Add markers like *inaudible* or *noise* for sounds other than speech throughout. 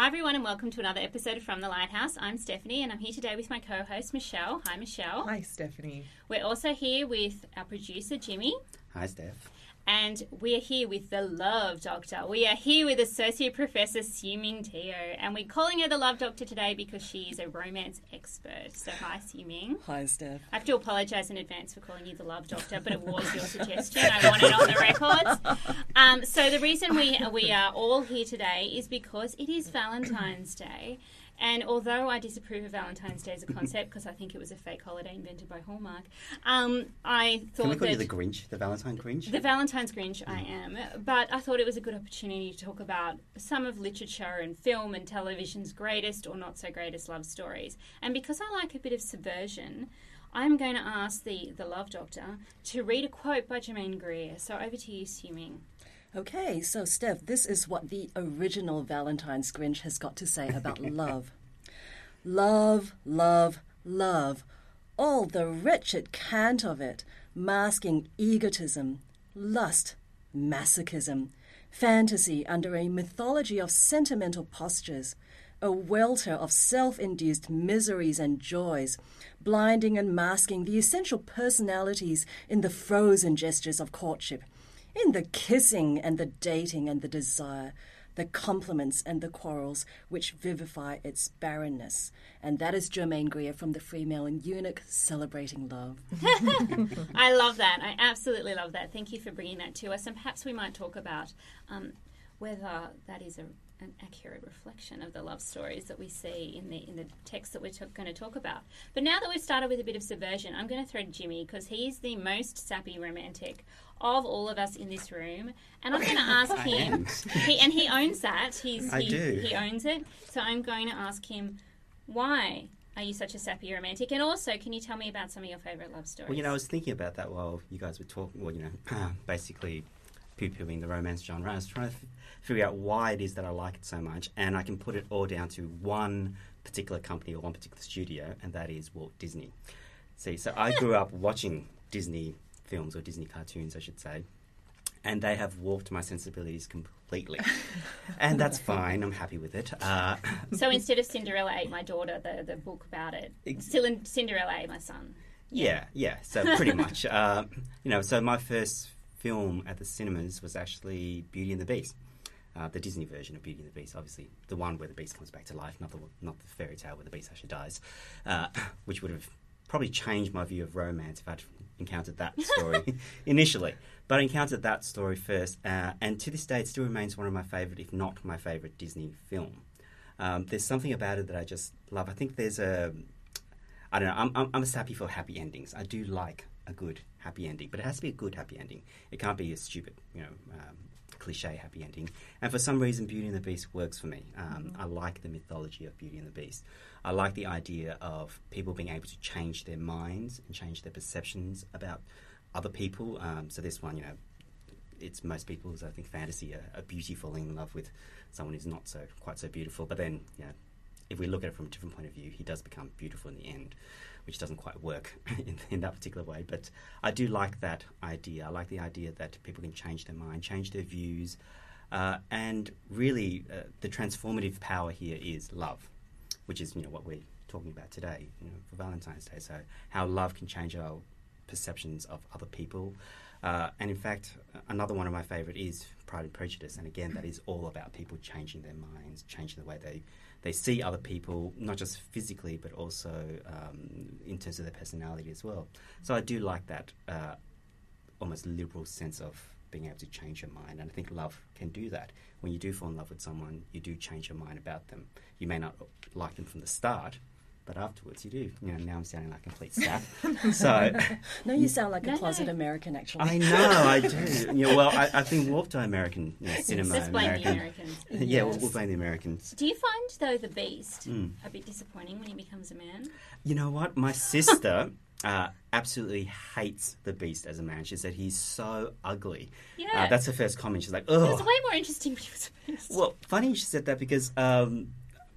Hi, everyone, and welcome to another episode of From the Lighthouse. I'm Stephanie, and I'm here today with my co host, Michelle. Hi, Michelle. Hi, Stephanie. We're also here with our producer, Jimmy. Hi, Steph. And we are here with the Love Doctor. We are here with Associate Professor Siu-Ming Teo. And we're calling her the Love Doctor today because she is a romance expert. So, hi, Siu-Ming. Hi, Steph. I have to apologise in advance for calling you the Love Doctor, but it was your suggestion. I want it on the records. Um, so, the reason we, we are all here today is because it is Valentine's Day. And although I disapprove of Valentine's Day as a concept because I think it was a fake holiday invented by Hallmark, um, I thought Can we call that you the Grinch, the Valentine Grinch? the Valentine's Grinch, I am, but I thought it was a good opportunity to talk about some of literature and film and television's greatest or not so greatest love stories. And because I like a bit of subversion, I'm going to ask the, the Love Doctor to read a quote by Germaine Greer. So over to you, Siu-Ming. Okay, so Steph, this is what the original Valentine's Grinch has got to say about *laughs* love. Love, love, love. All the wretched cant of it, masking egotism, lust, masochism, fantasy under a mythology of sentimental postures, a welter of self induced miseries and joys, blinding and masking the essential personalities in the frozen gestures of courtship, in the kissing and the dating and the desire, the compliments and the quarrels which vivify its barrenness. And that is Germaine Greer from the Female and Eunuch celebrating love. *laughs* I love that. I absolutely love that. Thank you for bringing that to us. And perhaps we might talk about um, whether that is a, an accurate reflection of the love stories that we see in the in the text that we're t- going to talk about. But now that we've started with a bit of subversion, I'm going to throw to Jimmy because he's the most sappy romantic of all of us in this room, and I'm going to ask *laughs* him. He, and he owns that. He's, I he, do. he owns it. So I'm going to ask him why. Are you such a sappy romantic? And also, can you tell me about some of your favourite love stories? Well, you know, I was thinking about that while you guys were talking, well, you know, *clears throat* basically poo pooing the romance genre. I was trying to f- figure out why it is that I like it so much, and I can put it all down to one particular company or one particular studio, and that is Walt Disney. See, so I grew up watching Disney films, or Disney cartoons, I should say, and they have warped my sensibilities completely. *laughs* and that's fine, I'm happy with it. Uh, *laughs* So instead of Cinderella Ate My Daughter, the, the book about it, Ex- still in Cinderella Ate My Son. Yeah, yeah. So pretty much, uh, you know. So my first film at the cinemas was actually Beauty and the Beast, uh, the Disney version of Beauty and the Beast. Obviously, the one where the beast comes back to life, not the not the fairy tale where the beast actually dies, uh, *coughs* which would have probably changed my view of romance if I'd encountered that *laughs* story initially. But I encountered that story first, uh, and to this day, it still remains one of my favorite, if not my favorite, Disney film. Um, there's something about it that I just love. I think there's a I don't know. I'm, I'm, I'm a sappy for happy endings. I do like a good happy ending, but it has to be a good happy ending. It can't be a stupid, you know, um, cliche happy ending. And for some reason, Beauty and the Beast works for me. Um, I like the mythology of Beauty and the Beast. I like the idea of people being able to change their minds and change their perceptions about other people. Um, so this one, you know, it's most people's I think fantasy a, a beauty falling in love with someone who's not so quite so beautiful. But then, you know, if we look at it from a different point of view, he does become beautiful in the end, which doesn't quite work *laughs* in, in that particular way. But I do like that idea. I like the idea that people can change their mind, change their views, uh, and really uh, the transformative power here is love, which is you know what we're talking about today, you know, for Valentine's Day. So how love can change our perceptions of other people. Uh, and in fact, another one of my favourite is Pride and Prejudice, and again, that is all about people changing their minds, changing the way they, they see other people, not just physically, but also um, in terms of their personality as well. So I do like that uh, almost liberal sense of being able to change your mind, and I think love can do that. When you do fall in love with someone, you do change your mind about them. You may not like them from the start, but afterwards you do. You know, now I'm sounding like a complete *laughs* sap. so *laughs* No, you sound like No, a closet no. American, actually. I know, I do. You know, well, I, I've been warped to American you know, cinema. Let's blame American. the Americans. yeah, we'll, we'll blame the Americans. Do you find, though, the Beast Mm. a bit disappointing when he becomes a man? You know what? My sister *laughs* uh, absolutely hates the Beast as a man. She said he's so ugly. Yeah. Uh, that's her first comment. She's like, It was oh. way more interesting when he was a Beast. Well, funny she said that because um,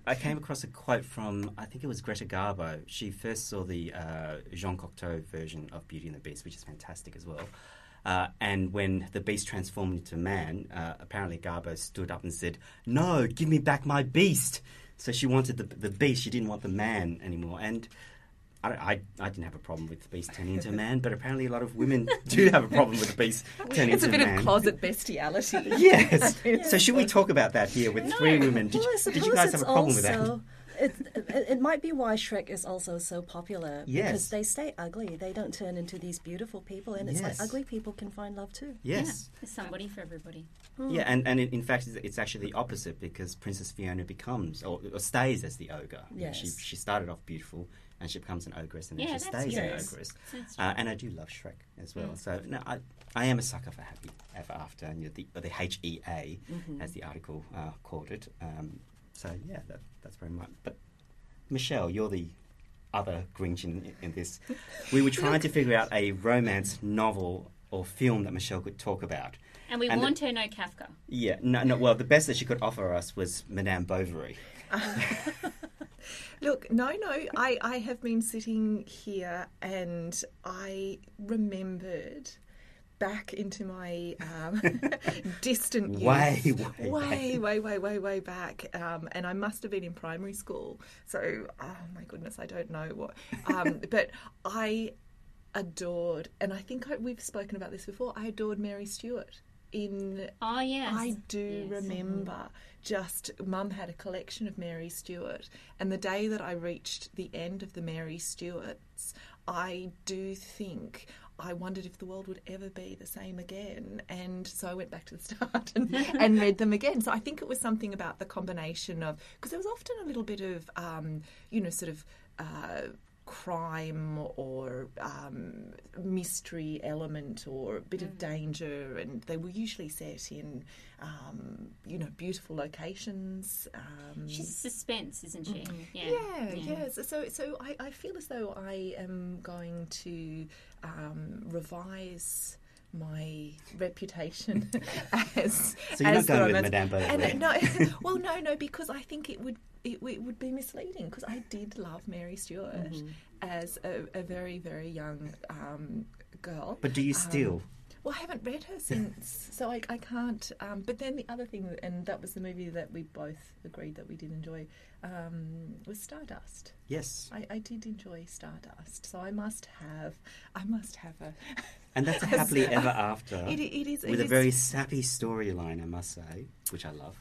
I came across a quote from I think it was Greta Garbo. She first saw the uh, Jean Cocteau version of Beauty and the Beast, which is fantastic as well. Uh, and when the beast transformed into man, uh, apparently Garbo stood up and said, "No, give me back my beast." So she wanted the the beast. She didn't want the man anymore. And I, I, I didn't have a problem with the beast turning into a man, but apparently a lot of women *laughs* do have a problem with the beast turning It's a into bit a man. of closet bestiality. *laughs* Yes. *laughs* so should we talk about that here with three women? Did, Well, you, did you guys have a problem with that? It, it, it might be why Shrek is also so popular Yes. because they stay ugly. They don't turn into these beautiful people, and it's Yes. like ugly people can find love too. Yes. Yeah, there's somebody for everybody. Mm. Yeah, and, and in in fact, it's- it's actually the opposite because Princess Fiona becomes or, or stays as the ogre. You know, She, she started off beautiful and she becomes an ogress and then Yeah, she stays an ogress. Uh, and I do love Shrek as well. So no, I, I am a sucker for Happy Ever After, and the, the HEA, as the article uh, called it. Um, so yeah, that, that's very much. But Michelle, you're the other Grinch in, in this. We were trying to figure out a romance novel or film that Michelle could talk about. And we And the- warned her no Kafka. Yeah, no, no. Well, the best that she could offer us was Madame Bovary. *laughs* *laughs* Look, no, no. I, I have been sitting here and I remembered back into my um, *laughs* distant. Way, way way, way, way, way, way back. Um, and I must have been in primary school. So, oh my goodness, I don't know what. Um, *laughs* but I adored, and I think I, we've spoken about this before, I adored Mary Stewart in Oh, yes. I do Yes. remember just mum had a collection of Mary Stewart, and the day that I reached the end of the Mary Stewarts I do think I wondered if the world would ever be the same again. And so I went back to the *laughs* start and, and read them again. So I think it was something about the combination of, because there was often a little bit of, um, you know, sort of. Uh, crime or um, mystery element or a bit of danger, and they were usually set in, um, you know, beautiful locations. Um, She's suspense, isn't she? Yeah. yeah, yeah. So, so, so I, I feel as though I am going to um, revise my reputation *laughs* as So you're as not going the with Madame Bovary? And, no, *laughs* well, no, no, because I think it would it, it would be misleading because I did love Mary Stewart Mm-hmm. as a, a very very young um, girl. But do you still? Well, I haven't read her since, *laughs* so I, I can't. Um, but then the other thing, and that was the movie that we both agreed that we did enjoy, um, was Stardust. yes. I, I did enjoy Stardust, so I must have, I must have a. *laughs* And that's *laughs* a happily ever after It, it is. with it a is- very sappy storyline, I must say, which I love.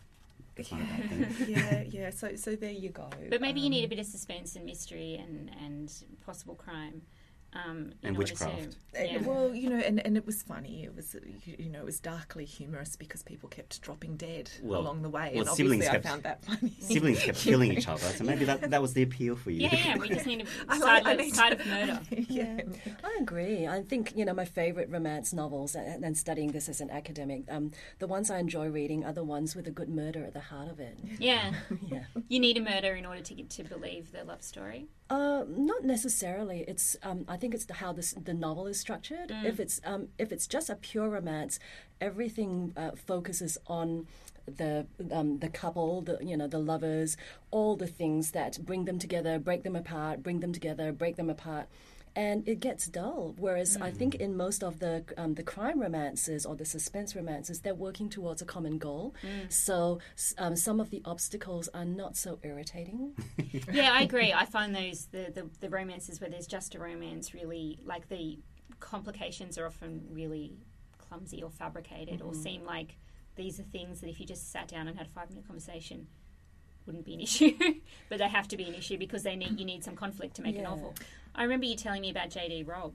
*laughs* yeah, yeah. So, so there you go. But maybe you need a Um, bit of suspense and mystery and, and possible crime. Um, And witchcraft. Uh, yeah. Well, you know, and, and it was funny. It was, you you know, it was darkly humorous because people kept dropping dead Well- along the way, well, and siblings obviously I kept- found that funny. *laughs* Siblings kept *laughs* killing each other, so maybe that, that was the appeal for you. yeah, yeah, we just need a *laughs* I side, like- I of, side to- of murder. yeah. I agree. I think you know my favorite romance novels, and, and studying this as an academic, um, the ones I enjoy reading are the ones with a good murder at the heart of it. Yeah. Yeah. You need a murder in order to get to believe the love story. Uh, not necessarily. It's um, I think it's the, how this, the novel is structured. If it's um, if it's just a pure romance, everything uh, focuses on the um, the couple, the you know the lovers, all the things that bring them together, break them apart, bring them together, break them apart. And it gets dull. Whereas I think in most of the um, the crime romances or the suspense romances, they're working towards a common goal. So um, some of the obstacles are not so irritating. *laughs* Yeah, I agree. I find those the, the, the romances where there's just a romance really like the complications are often really clumsy or fabricated or seem like these are things that if you just sat down and had a five minute conversation wouldn't be an issue. *laughs* but they have to be an issue because they need you need some conflict to make a novel. I remember you telling me about JD Robb.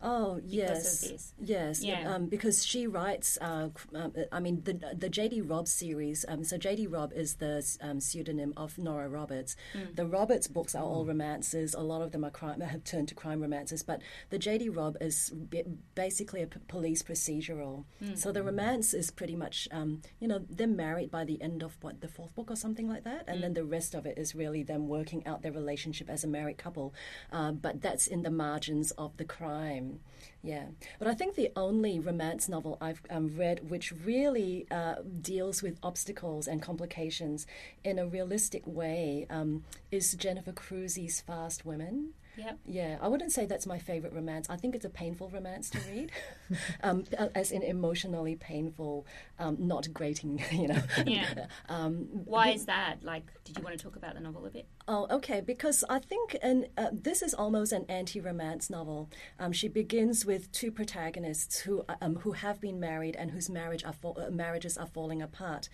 Oh yes, yes, Yeah. Um, because she writes. Uh, um, I mean, the the J.D. Robb series. Um, so J.D. Robb is the um, pseudonym of Nora Roberts. The Roberts books are all romances. A lot of them are crime. Have turned to crime romances, but the J.D. Robb is b- basically a p- police procedural. So the romance is pretty much, um, you know, they're married by the end of what the fourth book or something like that, and then the rest of it is really them working out their relationship as a married couple. Uh, but that's in the margins of the crime. Yeah, but I think the only romance novel I've um, read which really uh, deals with obstacles and complications in a realistic way um, is Jennifer Crusie's Fast Women. Yep. Yeah, I wouldn't say that's my favorite romance. I think it's a painful romance to read, *laughs* um, as in emotionally painful, um, not grating. *laughs* You know. Yeah. *laughs* Um, Why is that? Like, did you want to talk about the novel a bit? Oh, okay. Because I think and uh, this is almost an anti-romance novel. Um, she begins with two protagonists who um, who have been married and whose marriage are fa- uh, marriages are falling apart.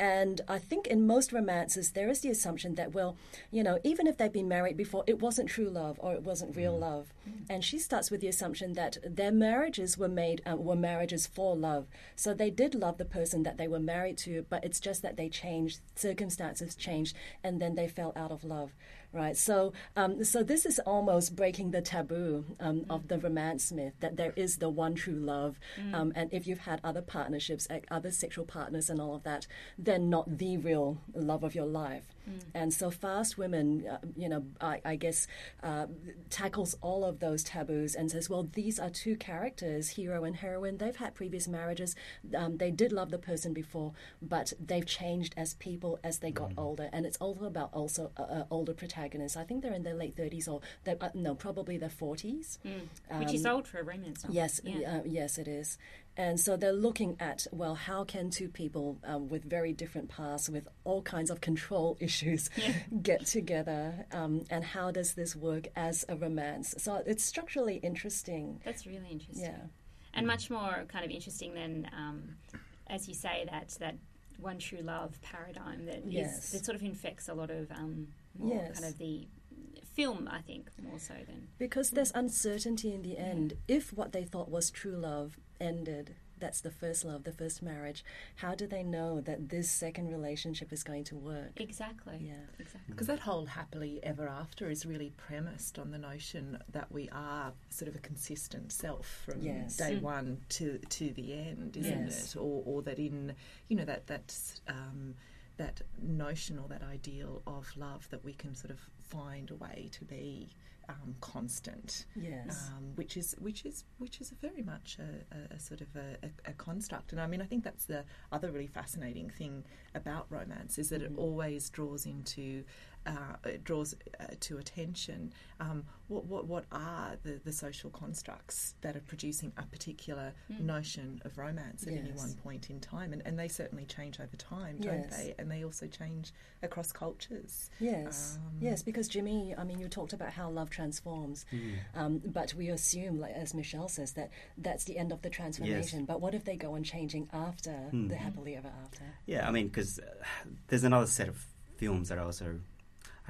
And I think in most romances, there is the assumption that, well, you know, even if they've been married before, it wasn't true love or it wasn't real love. And she starts with the assumption that their marriages were made, um, were marriages for love. So they did love the person that they were married to, but it's just that they changed, circumstances changed, and then they fell out of love right? So, um, so this is almost breaking the taboo um, of the romance myth that there is the one true love, um, and if you've had other partnerships, like other sexual partners, and all of that, then not the real love of your life. And so, Fast Women, uh, you know, I, I guess uh, tackles all of those taboos and says, well, these are two characters, hero and heroine. They've had previous marriages. Um, they did love the person before, but they've changed as people as they got older. And it's all about also uh, uh, older protagonists. I think they're in their late 30s or, uh, no, probably their 40s. Which is old for a romance novel. Yes, Yeah. uh, yes, it is. And so they're looking at well, how can two people um, with very different paths, with all kinds of control *laughs* issues, get together, um, and how does this work as a romance? So it's structurally interesting. That's really interesting. Yeah. And much more kind of interesting than, um, as you say, that that one true love paradigm that is Yes. that sort of infects a lot of um, more Yes. kind of the film. I think more so than Because there's uncertainty in the end. If what they thought was true love ended, that's the first love, the first marriage, how do they know that this second relationship is going to work? exactly. Yeah. exactly. Because that whole happily ever after is really premised on the notion that we are sort of a consistent self from Yes. day Mm. one to to the end, isn't Yes. it? Or, or that in you know that that um, that notion or that ideal of love that we can sort of find a way to be um, constant. Yes. Um, which is which is which is very much a, a, a sort of a, a, a construct, and I mean I think that's the other really fascinating thing about romance is that it always draws into uh, it draws uh, to attention um, what what what are the, the social constructs that are producing a particular notion of romance at any one point in time, and, and they certainly change over time, don't Yes. they? And they also change across cultures. Yes, Um, yes, because Jimmy, I mean, you talked about how love transforms, um, but we assume, like as Michelle says, that that's the end of the transformation. But what if they go on changing after the happily ever after? Yeah, I mean, because uh, there's another set of films that I also,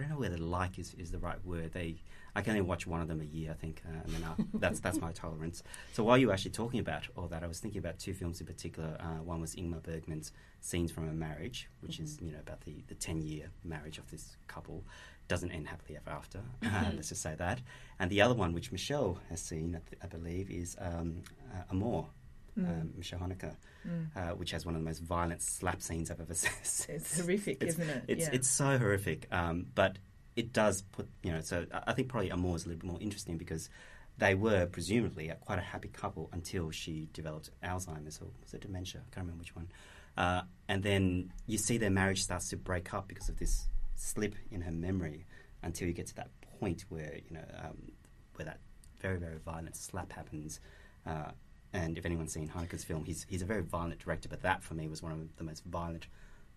I don't know whether like is, is the right word. They, I can only watch one of them a year, I think, uh, and then I, that's that's my tolerance. So while you were actually talking about all that, I was thinking about two films in particular. Uh, one was Ingmar Bergman's Scenes from a Marriage, which is you know about the the ten year marriage of this couple. Doesn't end happily ever after. *laughs* Uh, let's just say that. And the other one, which Michelle has seen, I, th- I believe, is um, uh, Amour. Um, Michael Haneke, uh, which has one of the most violent slap scenes I've ever *laughs* seen. It's horrific, It's- isn't it? It's Yeah. it's so horrific, um, but it does put you know. So I- think probably Amour is a little bit more interesting because they were presumably a, quite a happy couple until she developed Alzheimer's or was it dementia? I can't remember which one. Uh, and then you see their marriage starts to break up because of this slip in her memory until you get to that point where you know um, where that very very violent slap happens. Uh, and if anyone's seen Haneke's film, he's he's a very violent director, but that for me was one of the most violent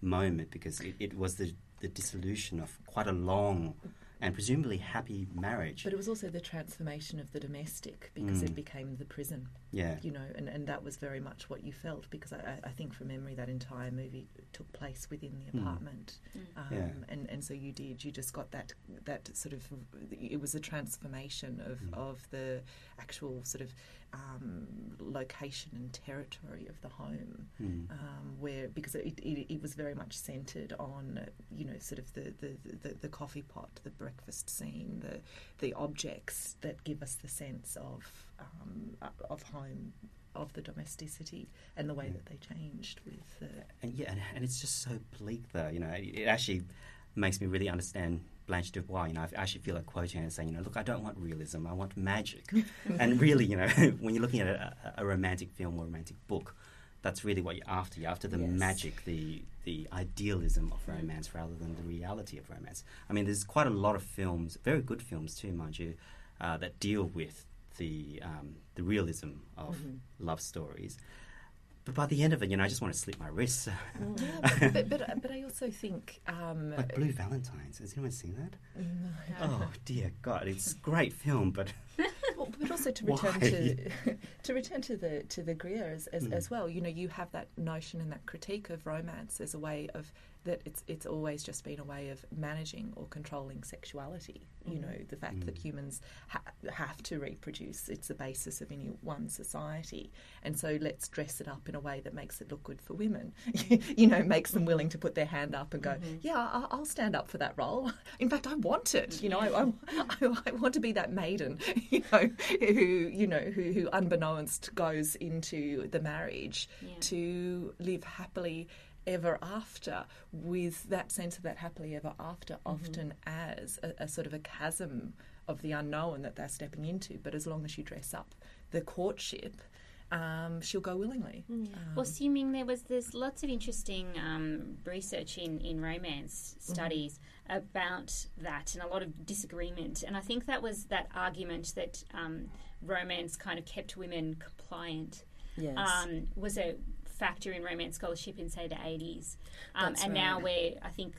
moment because it, it was the the dissolution of quite a long and presumably happy marriage. But it was also the transformation of the domestic because Mm. it became the prison. yeah, You know, and, and that was very much what you felt because I, I- I think from memory that entire movie took place within the Mm. apartment, um, Yeah. and and so you did you just got that that sort of it was a transformation of Mm. of the actual sort of um, location and territory of the home Mm. um, where because it, it, it was very much centered on uh, you know sort of the, the, the, the coffee pot, the breakfast scene, the the objects that give us the sense of um, uh, of home, of the domesticity, and the way Yeah. that they changed with the and yeah, and, and it's just so bleak though. You know, it actually makes me really understand Blanche Dubois. You know, I actually feel like quoting her and saying, you know, look, I don't want realism, I want magic. *laughs* and really, you know, *laughs* when you're looking at a, a romantic film or romantic book, that's really what you're after. You're after the Yes. magic, the the idealism of romance rather than the reality of romance. I mean, there's quite a lot of films, very good films too, mind you, uh, that deal with the um, the realism of love stories. But by the end of it, you know, I just want to slip my wrists. *laughs* Yeah, but, but, but I also think um, *laughs* like Blue Valentines. Has anyone seen that? Oh dear God, it's a great film, but *laughs* Well, but also to return Why? to to return to the to the Greer as, as, as well. You know, you have that notion and that critique of romance as a way of that it's it's always just been a way of managing or controlling sexuality. You mm-hmm. know, the fact that mm. humans ha- have to reproduce it's the basis of any one society, and so let's dress it up in a way that makes it look good for women. *laughs* you know, makes them willing to put their hand up and go, mm-hmm. yeah, I- I'll stand up for that role. *laughs* In fact, I want it. You know, I, I, I want to be that maiden. *laughs* You know, who you know who, who unbeknownst goes into the marriage Yeah. to live happily ever after with that sense of that happily ever after often as a, a sort of a chasm of the unknown that they're stepping into. But as long as you dress up the courtship um, she'll go willingly. Um, Well, assuming there was there's lots of interesting um, research in in romance studies about that, and a lot of disagreement. And I think that was that argument that um, romance kind of kept women compliant. Yes. um, was a factor in romance scholarship in say the 80s, um, and now we're I think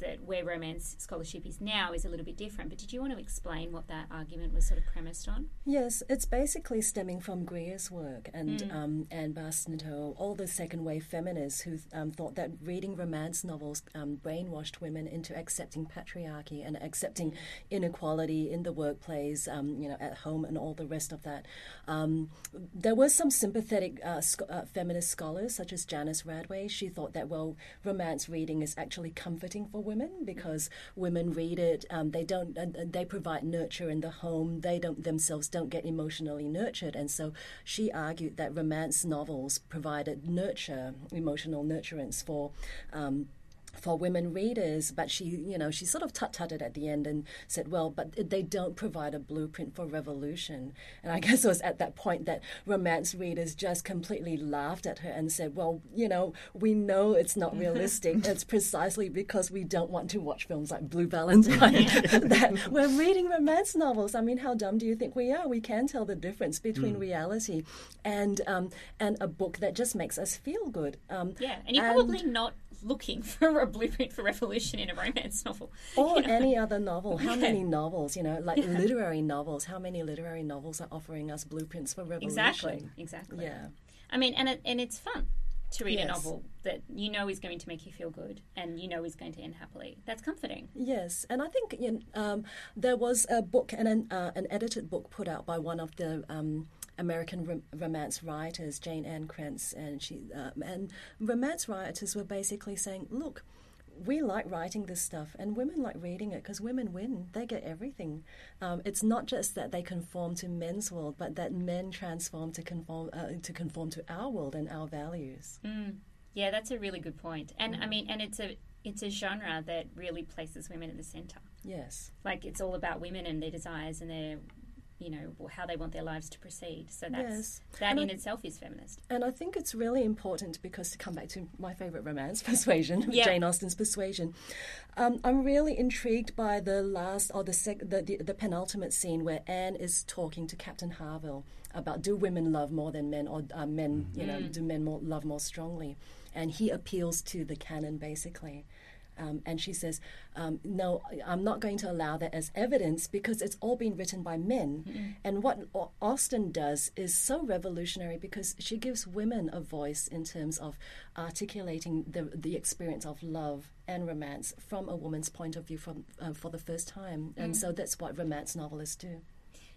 that where romance scholarship is now is a little bit different. But did you want to explain what that argument was sort of premised on? Yes, it's basically stemming from Greer's work and um, and Basneto, all the second wave feminists who um, thought that reading romance novels um, brainwashed women into accepting patriarchy and accepting inequality in the workplace, um, you know, at home and all the rest of that. Um, there were some sympathetic uh, sc- uh, feminist scholars such as Janice Radway. She thought that well, romance reading is actually comforting for women because women read it. Um, they don't. Uh, they provide nurture in the home. They don't themselves don't get emotionally nurtured, and so she argued that romance novels provided nurture, emotional nurturance for. Um, for women readers, but she, you know, she sort of tut-tutted at the end and said, "Well, but they don't provide a blueprint for revolution." And I *laughs* guess it was at that point that romance readers just completely laughed at her and said, "Well, you know, we know it's not *laughs* realistic. it's precisely because we don't want to watch films like Blue Valentine *laughs* that we're reading romance novels. I mean, how dumb do you think we are? We can tell the difference between reality and um, and a book that just makes us feel good." Um, Yeah, and you're probably not looking *laughs* for a blueprint for revolution in a romance novel. or you know. any other novel. How many novels, you know, like literary novels? How many literary novels are offering us blueprints for revolution? Exactly, exactly. Yeah. I mean, and it, and it's fun to read a novel that you know is going to make you feel good and you know is going to end happily. That's comforting. Yes, and I think you know, um, there was a book and an, uh, an edited book put out by one of the um, American rom- romance writers, Jayne Ann Krentz, and she um, and romance writers were basically saying, look. We like writing this stuff, and women like reading it because women win. They get everything. Um, it's not just that they conform to men's world, but that men transform to conform uh, to conform to our world and our values. Yeah, that's a really good point. And Mm. I mean, and it's a it's a genre that really places women at the center. Yes. Like it's all about women and their desires and their you know how they want their lives to proceed. So that's Yes. that And in I- itself is feminist. And I think it's really important because to come back to my favourite romance, *laughs* Persuasion, Yeah. Jane Austen's Persuasion, um, I'm really intrigued by the last or the, sec- the, the the penultimate scene where Anne is talking to Captain Harville about do women love more than men or uh, men, you know, do men more love more strongly, and he appeals to the canon basically. Um, and she says, um, No, I'm not going to allow that as evidence because it's all been written by men. And what Au- Austen does is so revolutionary because she gives women a voice in terms of articulating the, the experience of love and romance from a woman's point of view from, uh, for the first time. And so that's what romance novelists do.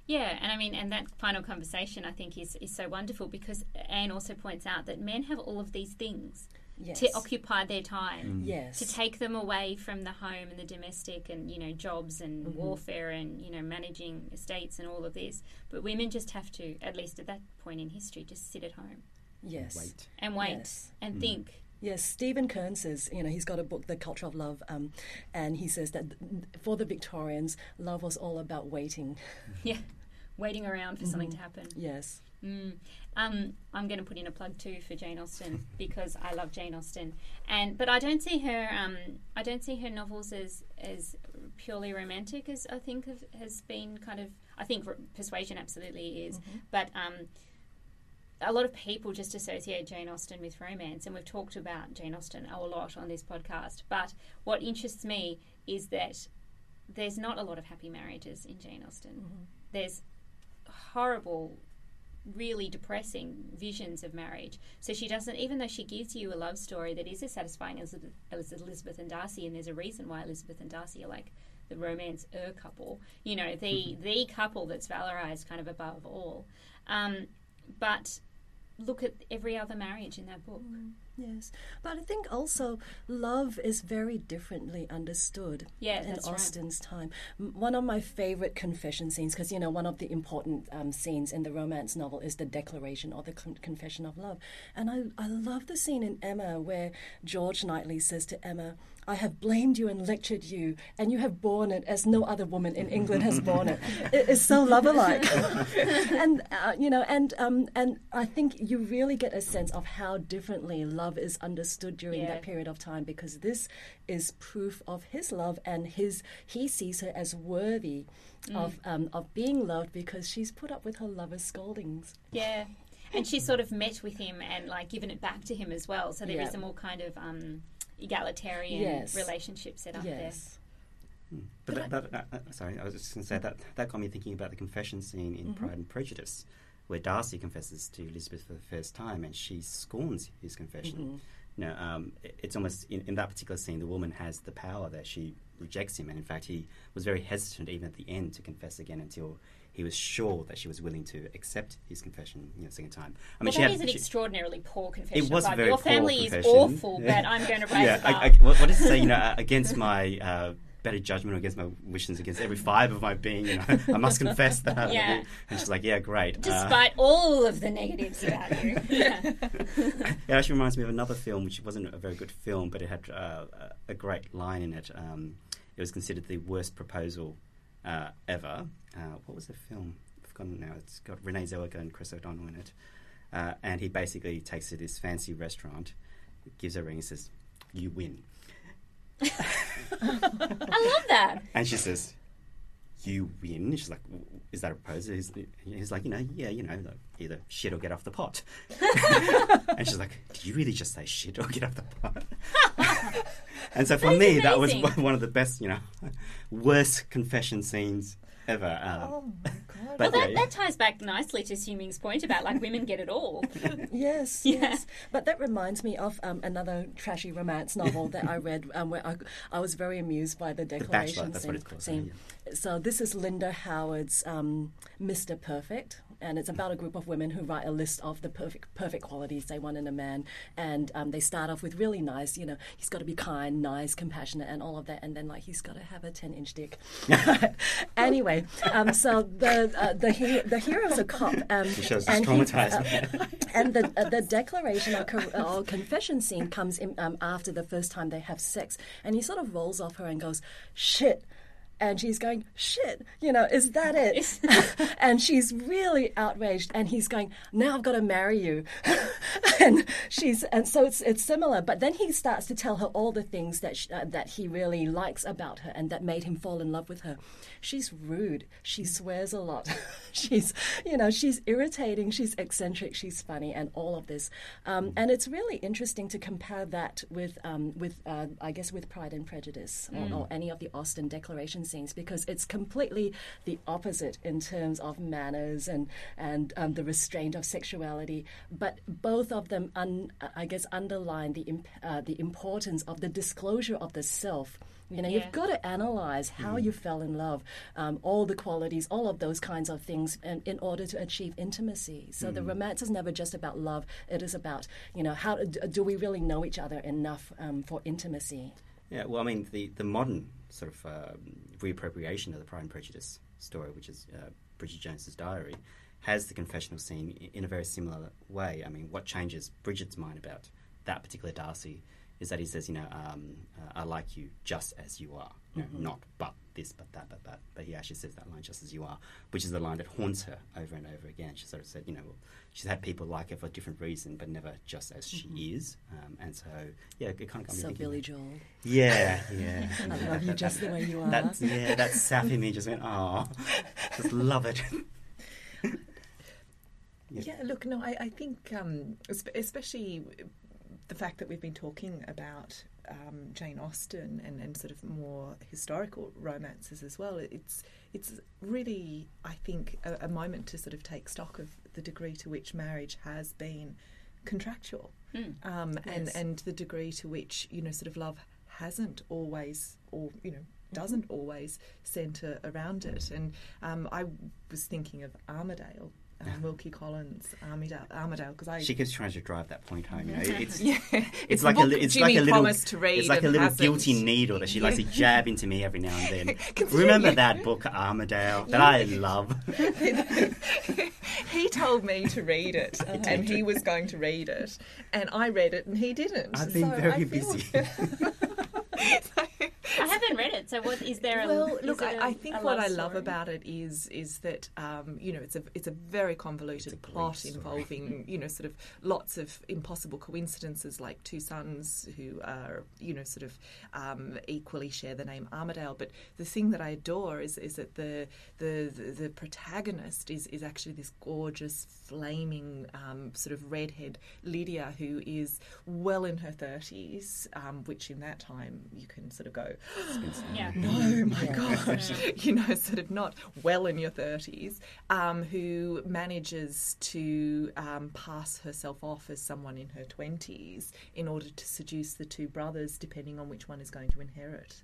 Yeah, and I mean, and that final conversation I think is is so wonderful because Anne also points out that men have all of these things Yes. to occupy their time. Yes. to take them away from the home and the domestic and you know jobs and Mm-hmm. warfare and you know managing estates and all of this but women just have to at least at that point in history just sit at home yes. Wait. and wait Yes. and think Yes, Stephen Kern says, you know, he's got a book, The Culture of Love, um, and he says that for the Victorians, love was all about waiting. *laughs* yeah waiting around for something Mm-hmm. to happen Yes. Mm. Um, I'm going to put in a plug too for Jane Austen because I love Jane Austen, and but I don't see her. Um, I don't see her novels as as purely romantic as I think have, has been kind of. I think Persuasion absolutely is, but um, a lot of people just associate Jane Austen with romance, and we've talked about Jane Austen a lot on this podcast. But what interests me is that there's not a lot of happy marriages in Jane Austen. There's horrible really depressing visions of marriage. So she doesn't, even though she gives you a love story that is as satisfying as, as Elizabeth and Darcy, and there's a reason why Elizabeth and Darcy are like the romance er couple, you know, the the couple that's valorized kind of above all. Um, but look at every other marriage in that book. Yes, but I think also love is very differently understood Yeah, in that's right. Austen's time. M- One of my favorite confession scenes, because you know one of the important um, scenes in the romance novel is the declaration or the con- confession of love, and I I love the scene in Emma where George Knightley says to Emma. I have blamed you and lectured you, and you have borne it as no other woman in England has borne it. *laughs* It is so lover-like, *laughs* and uh, you know, and um, and I think you really get a sense of how differently love is understood during Yeah. that period of time because this is proof of his love and his he sees her as worthy mm. of um, of being loved because she's put up with her lover's scoldings. Yeah. And she's sort of met with him and like given it back to him as well. So there is Yeah. a more kind of um, egalitarian Yes. relationship set up yes. Hmm. But that, that, that, that- sorry, I was just going to say that that got me thinking about the confession scene in mm-hmm. Pride and Prejudice, where Darcy confesses to Elizabeth for the first time, and she scorns his confession. You know, um, it- it's almost in, in that particular scene, the woman has the power that she rejects him, and in fact, he was very hesitant even at the end to confess again until he was sure that she was willing to accept his confession, you know, second time. I Well, she that had- is an she- extraordinarily poor confession. It was a very Your poor family is confession. awful, but I'm going *laughs* to raise yeah, it I, up. I, what what does it say? You know, *laughs* against my uh, better judgment, against my wishes, against every fibre of my being, you know, I must confess that. *laughs* Yeah. And she's like, "Yeah, great." Uh, Despite all of the negatives about you. *laughs* Yeah. it actually reminds me of another film, which wasn't a very good film, but it had uh, a- a great line in it. Um, it was considered the worst proposal uh, ever. Uh, what was the film? I've forgotten now. It's got Renee Zellweger and Chris O'Donnell in it. Uh, and he basically takes her to this fancy restaurant, gives her a ring, and says, "You win." I love that. And she says, "You win." She's like, "Is that a pose?" He's, he's like, "You know, yeah, you know, like, either shit or get off the pot." *laughs* and she's like, "Did you really just say shit or get off the pot?" *laughs* and so for That's me, that was *laughs* one of the best, you know, worst confession scenes ever. Um, Oh my god. but Well, yeah, that, that ties back nicely to Siu-Ming's point about like women get it all. *laughs* Yes, *laughs* Yeah. yes. But that reminds me of um, another trashy romance novel that I read, um, where I, I was very amused by the the declaration Bachelor. That's scene. what it's called. scene. So this is Linda Howard's um, Mr. Perfect, and it's about a group of women who write a list of the perfect perfect qualities they want in a man, and um, they start off with really nice. You know, he's got to be kind, nice, compassionate, and all of that, and then like he's got to have a ten inch dick. *laughs* anyway, um, so the uh, the he- the hero's a cop. Um, shows and he- traumatized. uh, and the uh, the declaration or, co- or confession scene comes in um, after the first time they have sex, and he sort of rolls off her and goes, "Shit." And she's going, shit, you know, is that it? *laughs* and she's really outraged. And he's going, now I've got to marry you. *laughs* and she's, and so it's it's similar. But then he starts to tell her all the things that sh uh, that he really likes about her and that made him fall in love with her. She's rude. She swears a lot. *laughs* she's, you know, she's irritating. She's eccentric. She's funny, and all of this. Um, and it's really interesting to compare that with, um, with uh, I guess, with Pride and Prejudice or, or any of the Austen Declaration scenes, because it's completely the opposite in terms of manners and and um, the restraint of sexuality. But both of them, un, I guess, underline the imp- uh, the importance of the disclosure of the self. You know, Yeah. you've got to analyze how you fell in love, um, all the qualities, all of those kinds of things, in, in order to achieve intimacy. So the romance is never just about love; it is about you know how do, do we really know each other enough um, for intimacy. Yeah, well, I mean, the, the modern sort of um, reappropriation of the Pride and Prejudice story, which is uh, Bridget Jones's diary, has the confessional scene in a very similar way. I mean, what changes Bridget's mind about that particular Darcy is that he says, you know, um, uh, I like you just as you are. You know, not but this, but that, but that. But he actually says that line just as you are, which is the line that haunts her over and over again. She sort of said, you know, she's had people like her for a different reason, but never just as she is. Um, and so, yeah, it kind of got me So thinking. Billy Joel. *laughs* Yeah, yeah. I love you just the way you are. That's yeah, that sap in me just went, oh, *laughs* just love it. *laughs* Yeah, look, no, I, I think, um, especially the fact that we've been talking about um, Jane Austen and, and sort of more historical romances as well. It's it's really, I think, a, a moment to sort of take stock of the degree to which marriage has been contractual, um, and Yes. and the degree to which you know sort of love hasn't always or you know doesn't always centre around it. And um, I was thinking of Armadale. Um, Wilkie Collins, Armadale, because I She keeps trying to drive that point home. You know, it's yeah, it's, *laughs* like a it's Jimmy like a little to read it's like a little hasn't. guilty needle that she likes to *laughs* jab into me every now and then. *laughs* Remember that book Armadale that I love. he told me to read it, and he was going to read it, and I read it, and he didn't. I've been So very busy. I haven't read it, so what is there? A, well, is look, it a- I, I think what I love story? about it is is that um, you know it's a it's a very convoluted a plot involving *laughs* you know sort of lots of impossible coincidences like two sons who are you know sort of um, equally share the name Armadale. But the thing that I adore is is that the the the, the protagonist is is actually this gorgeous flaming um, sort of redhead Lydia who is well in her thirties, um, which in that time you can sort of go. *gasps* Yeah. No, my Yeah. gosh, *laughs* you know, sort of not well in your 30s, um, who manages to um, pass herself off as someone in her 20s in order to seduce the two brothers, depending on which one is going to inherit.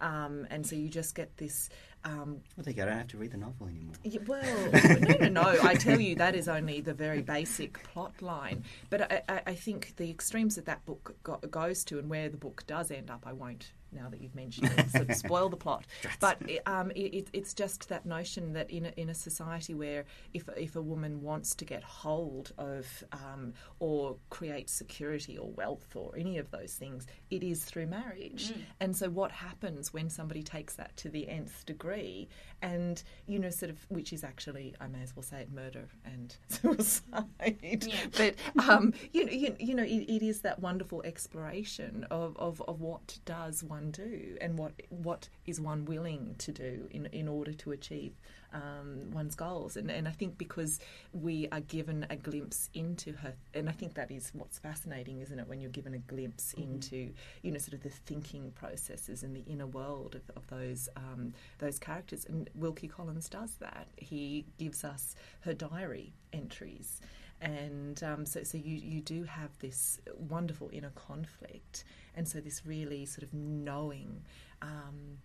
Um, and so you just get this. Um, Well, there you go. I don't have to read the novel anymore. yeah, well, no, no, no. I tell you, that is only the very basic plot line. But I, I, I think the extremes that that book go, goes to and where the book does end up, I won't, now that you've mentioned it, sort of spoil the plot. *laughs* But um, it, it, it's just that notion that in a, in a society where if, if a woman wants to get hold of um, or create security or wealth or any of those things, it is through marriage. And so what happens when somebody takes that to the nth degree and, you know, sort of, which is actually, I may as well say it, murder and *laughs* suicide. But, um, you, know, you, you know, it, it is that wonderful exploration of, of, of what does one do and what what is one willing to do in, in order to achieve um, one's goals. And, and I think because we are given a glimpse into her, and I think that is what's fascinating, isn't it, when you're given a glimpse into, you know, sort of the thinking processes and the inner world of, of those um, those characters. And Wilkie Collins does that. He gives us her diary entries. And um, so, so you, you do have this wonderful inner conflict, and so this really sort of knowing, um,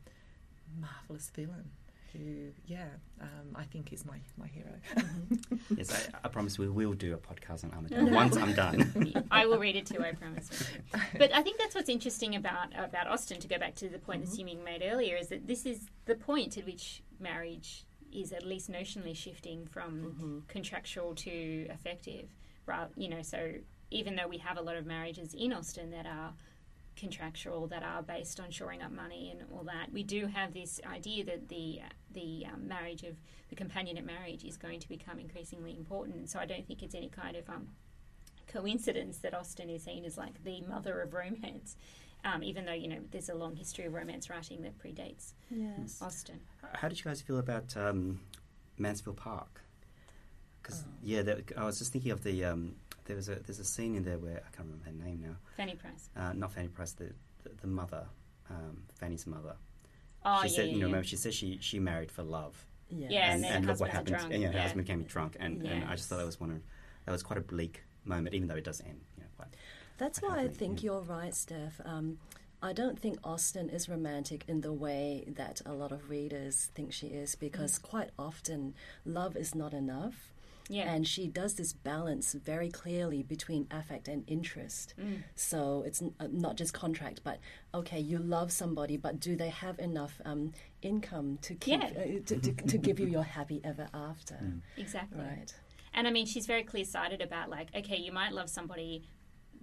marvelous villain who, yeah, um, I think is my my hero. *laughs* Yes, I, I promise we will do a podcast on Armadale once I'm done. *laughs* I will read it too. I promise. But I think that's what's interesting about about Austen. To go back to the point that Yiming made earlier, is that this is the point at which marriage is at least notionally shifting from contractual to effective. Right? You know, so even though we have a lot of marriages in Austen that are contractual that are based on shoring up money and all that. We do have this idea that the the um, marriage of the companionate marriage is going to become increasingly important. And so I don't think it's any kind of um, coincidence that Austen is seen as like the mother of romance. Um, even though you know there's a long history of romance writing that predates Yes. Austen. How did you guys feel about um, Mansfield Park? Because yeah, that, I was just thinking of the um, there was a there's a scene in there where I can't remember her name now. Fanny Price. Uh, not Fanny Price, the the, the mother, um, Fanny's mother. Oh she yeah, said, yeah, you know, yeah. remember she said she she married for love. Yes. Yeah, and and, and look what husband's happened. drunk, and, yeah, her yeah. husband became drunk, and, and I just thought that was one of that was quite a bleak moment, even though it does end. You know, quite. That's I why I think really- you're right, Steph. Um, I don't think Austen is romantic in the way that a lot of readers think she is, because quite often love is not enough. Yeah. And she does this balance very clearly between affect and interest. So it's n- uh, not just contract, but okay, you love somebody, but do they have enough um, income to keep Yeah. uh, to, to, to give you your happy ever after? Exactly. Right. And I mean, she's very clear sighted about, like, okay, you might love somebody.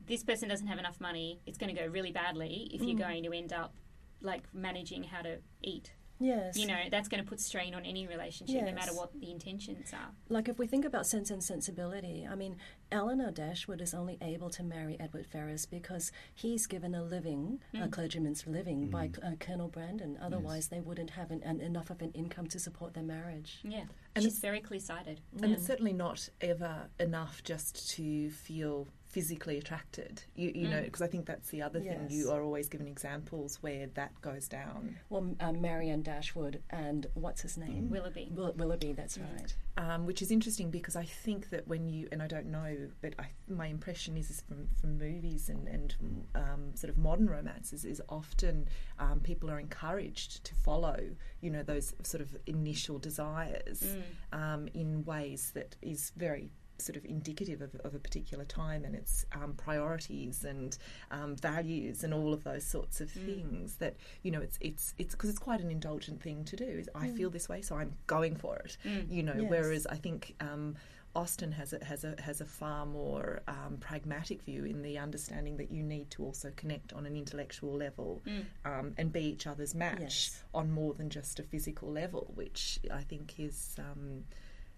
This person doesn't have enough money. It's going to go really badly if you're going to end up like managing how to eat. Yes. You know, that's going to put strain on any relationship, no matter what the intentions are. like if we think about sense and sensibility, I mean, Elinor Dashwood is only able to marry Edward Ferrars because he's given a living, a clergyman's living, by uh, Colonel Brandon. Otherwise, they wouldn't have an, an, enough of an income to support their marriage. Yeah, And she's it's- very clear sighted. And it's certainly not ever enough just to feel physically attracted. You, you know, because I think that's the other thing. You are always given examples where that goes down. Well, um, Marianne Dashwood and what's his name? Willoughby. Will- Willoughby, that's right. um, which is interesting because I think that when you and I don't know, but I, my impression is, is from, from movies and, and um, sort of modern romances is often um, people are encouraged to follow, you know, those sort of initial desires um, in ways that is very sort of indicative of, of a particular time and its um, priorities and um, values and all of those sorts of things that you know it's it's it's because it's quite an indulgent thing to do is I feel this way so I'm going for it you know Yes. whereas I think um, Austen has a has a has a far more um, pragmatic view in the understanding that you need to also connect on an intellectual level um, and be each other's match Yes. on more than just a physical level, which I think is. Um,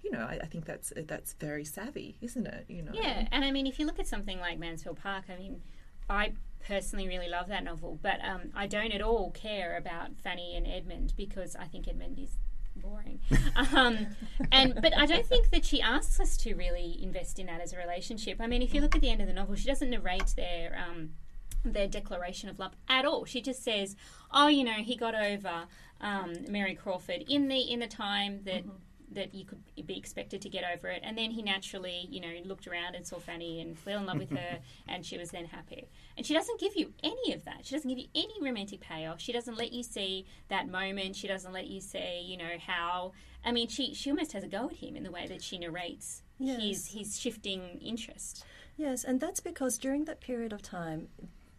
you know, I, I think that's that's very savvy, isn't it? You know, Yeah, and I mean, if you look at something like Mansfield Park, I mean, I personally really love that novel, but um, I don't at all care about Fanny and Edmund because I think Edmund is boring. *laughs* um, and but I don't think that she asks us to really invest in that as a relationship. I mean, if you look at the end of the novel, she doesn't narrate their. Um, their declaration of love at all. She just says, "Oh, you know, he got over um, Mary Crawford in the in the time that that you could be expected to get over it, and then he naturally, you know, looked around and saw Fanny and fell in love with her, *laughs* and she was then happy. And she doesn't give you any of that. She doesn't give you any romantic payoff. She doesn't let you see that moment. She doesn't let you see, you know, how. I mean, she she almost has a go at him in the way that she narrates Yes. his his shifting interest. Yes, and that's because during that period of time,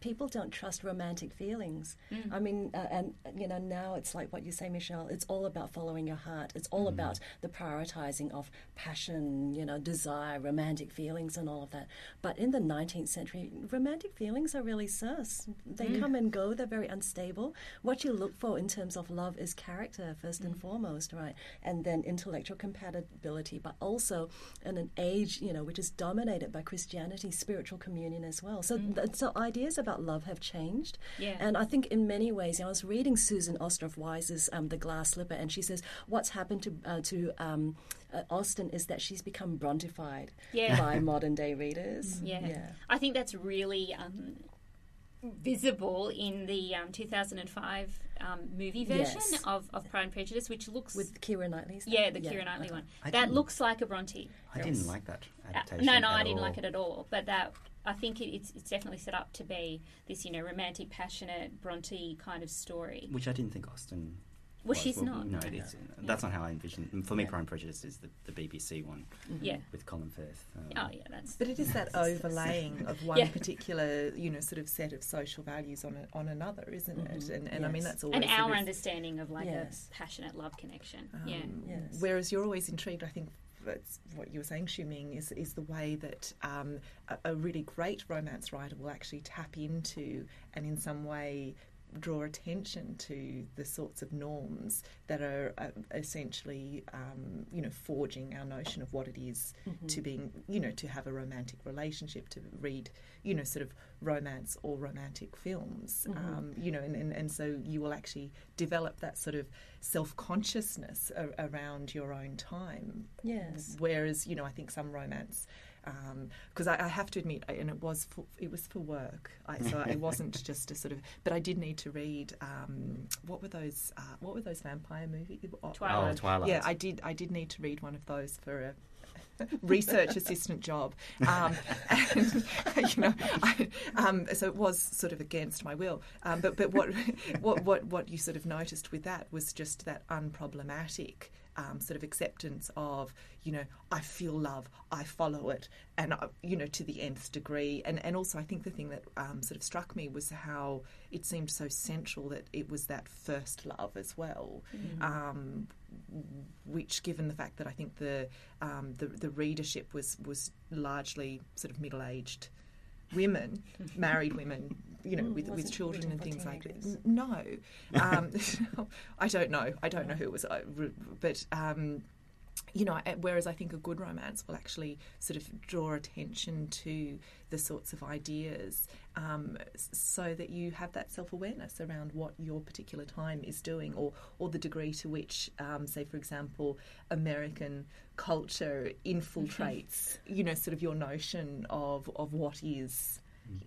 people don't trust romantic feelings. Mm. I mean, uh, and you know, now it's like what you say, Michelle. It's all about following your heart. It's all mm. about the prioritizing of passion, you know, desire, romantic feelings, and all of that. But in the 19th century, romantic feelings are really sus. They mm. come and go. They're very unstable. What you look for in terms of love is character first and foremost, right? And then intellectual compatibility, but also in an age, you know, which is dominated by Christianity, spiritual communion as well. So, th- so ideas about love have changed. Yeah. And I think in many ways, I was reading Susan Ostrov Weisser's um, The Glass Slipper, and she says what's happened to uh, to um, uh, Austen is that she's become brontified Yeah. by *laughs* modern day readers. Yeah. yeah. I think that's really um, visible in the um, 2005 um, movie version Yes. of, of Pride and Prejudice, which looks. With Keira Knightley's. yeah, the Keira Knightley one. I That looks like a Bronte. I didn't like that Uh, adaptation. no, no, at I didn't all. like it at all. But that I think it, it's it's definitely set up to be this, you know, romantic, passionate Bronte kind of story. Which I didn't think Austen. Well, was. she's not. No, it's, that's not how I envisioned. For me, Pride and Prejudice is the, the BBC one Yeah. with Colin Firth. Um, Oh, yeah, that's. But it is that *laughs* overlaying of one Yeah. particular, you know, sort of set of social values on a, on another, isn't it? And, and I mean that's always And sort our of, understanding of like Yes. a passionate love connection. um, yeah. Yes. Whereas you're always intrigued, I think that's what you were saying, Siu-Ming, is is the way that um, a, a really great romance writer will actually tap into and in some way draw attention to the sorts of norms that are uh, essentially, um, you know, forging our notion of what it is to being, you know, to have a romantic relationship, to read, you know, sort of romance or romantic films, um, you know, and, and, and so you will actually develop that sort of self consciousness a- around your own time. Yes. Whereas, you know, I think some romance. Because I, I have to admit, I- and it was for, it was for work, I, so it *laughs* wasn't just a sort of. But I did need to read um, what were those uh, what were those vampire movies? Twilight. Oh, Twilight. Yeah, I did. I did need to read one of those for a *laughs* research assistant job, um, *laughs* and you know, I, um, so it was sort of against my will. Um, but but what what what what you sort of noticed with that was just that unproblematic. Um, sort of acceptance of you know I feel love I follow it and I, you know to the nth degree. And and also I think the thing that um, sort of struck me was how it seemed so central that it was that first love as well um, which, given the fact that I think the um, the, the readership was was largely sort of middle aged women, *laughs* married women, you know, Mm, with, with children and things like that. teenagers. No, um, *laughs* I don't know. I don't know who it was, but. Um, you know, whereas I think a good romance will actually sort of draw attention to the sorts of ideas um, so that you have that self awareness around what your particular time is doing or, or the degree to which, um, say, for example, American culture infiltrates, you know, sort of your notion of, of what is.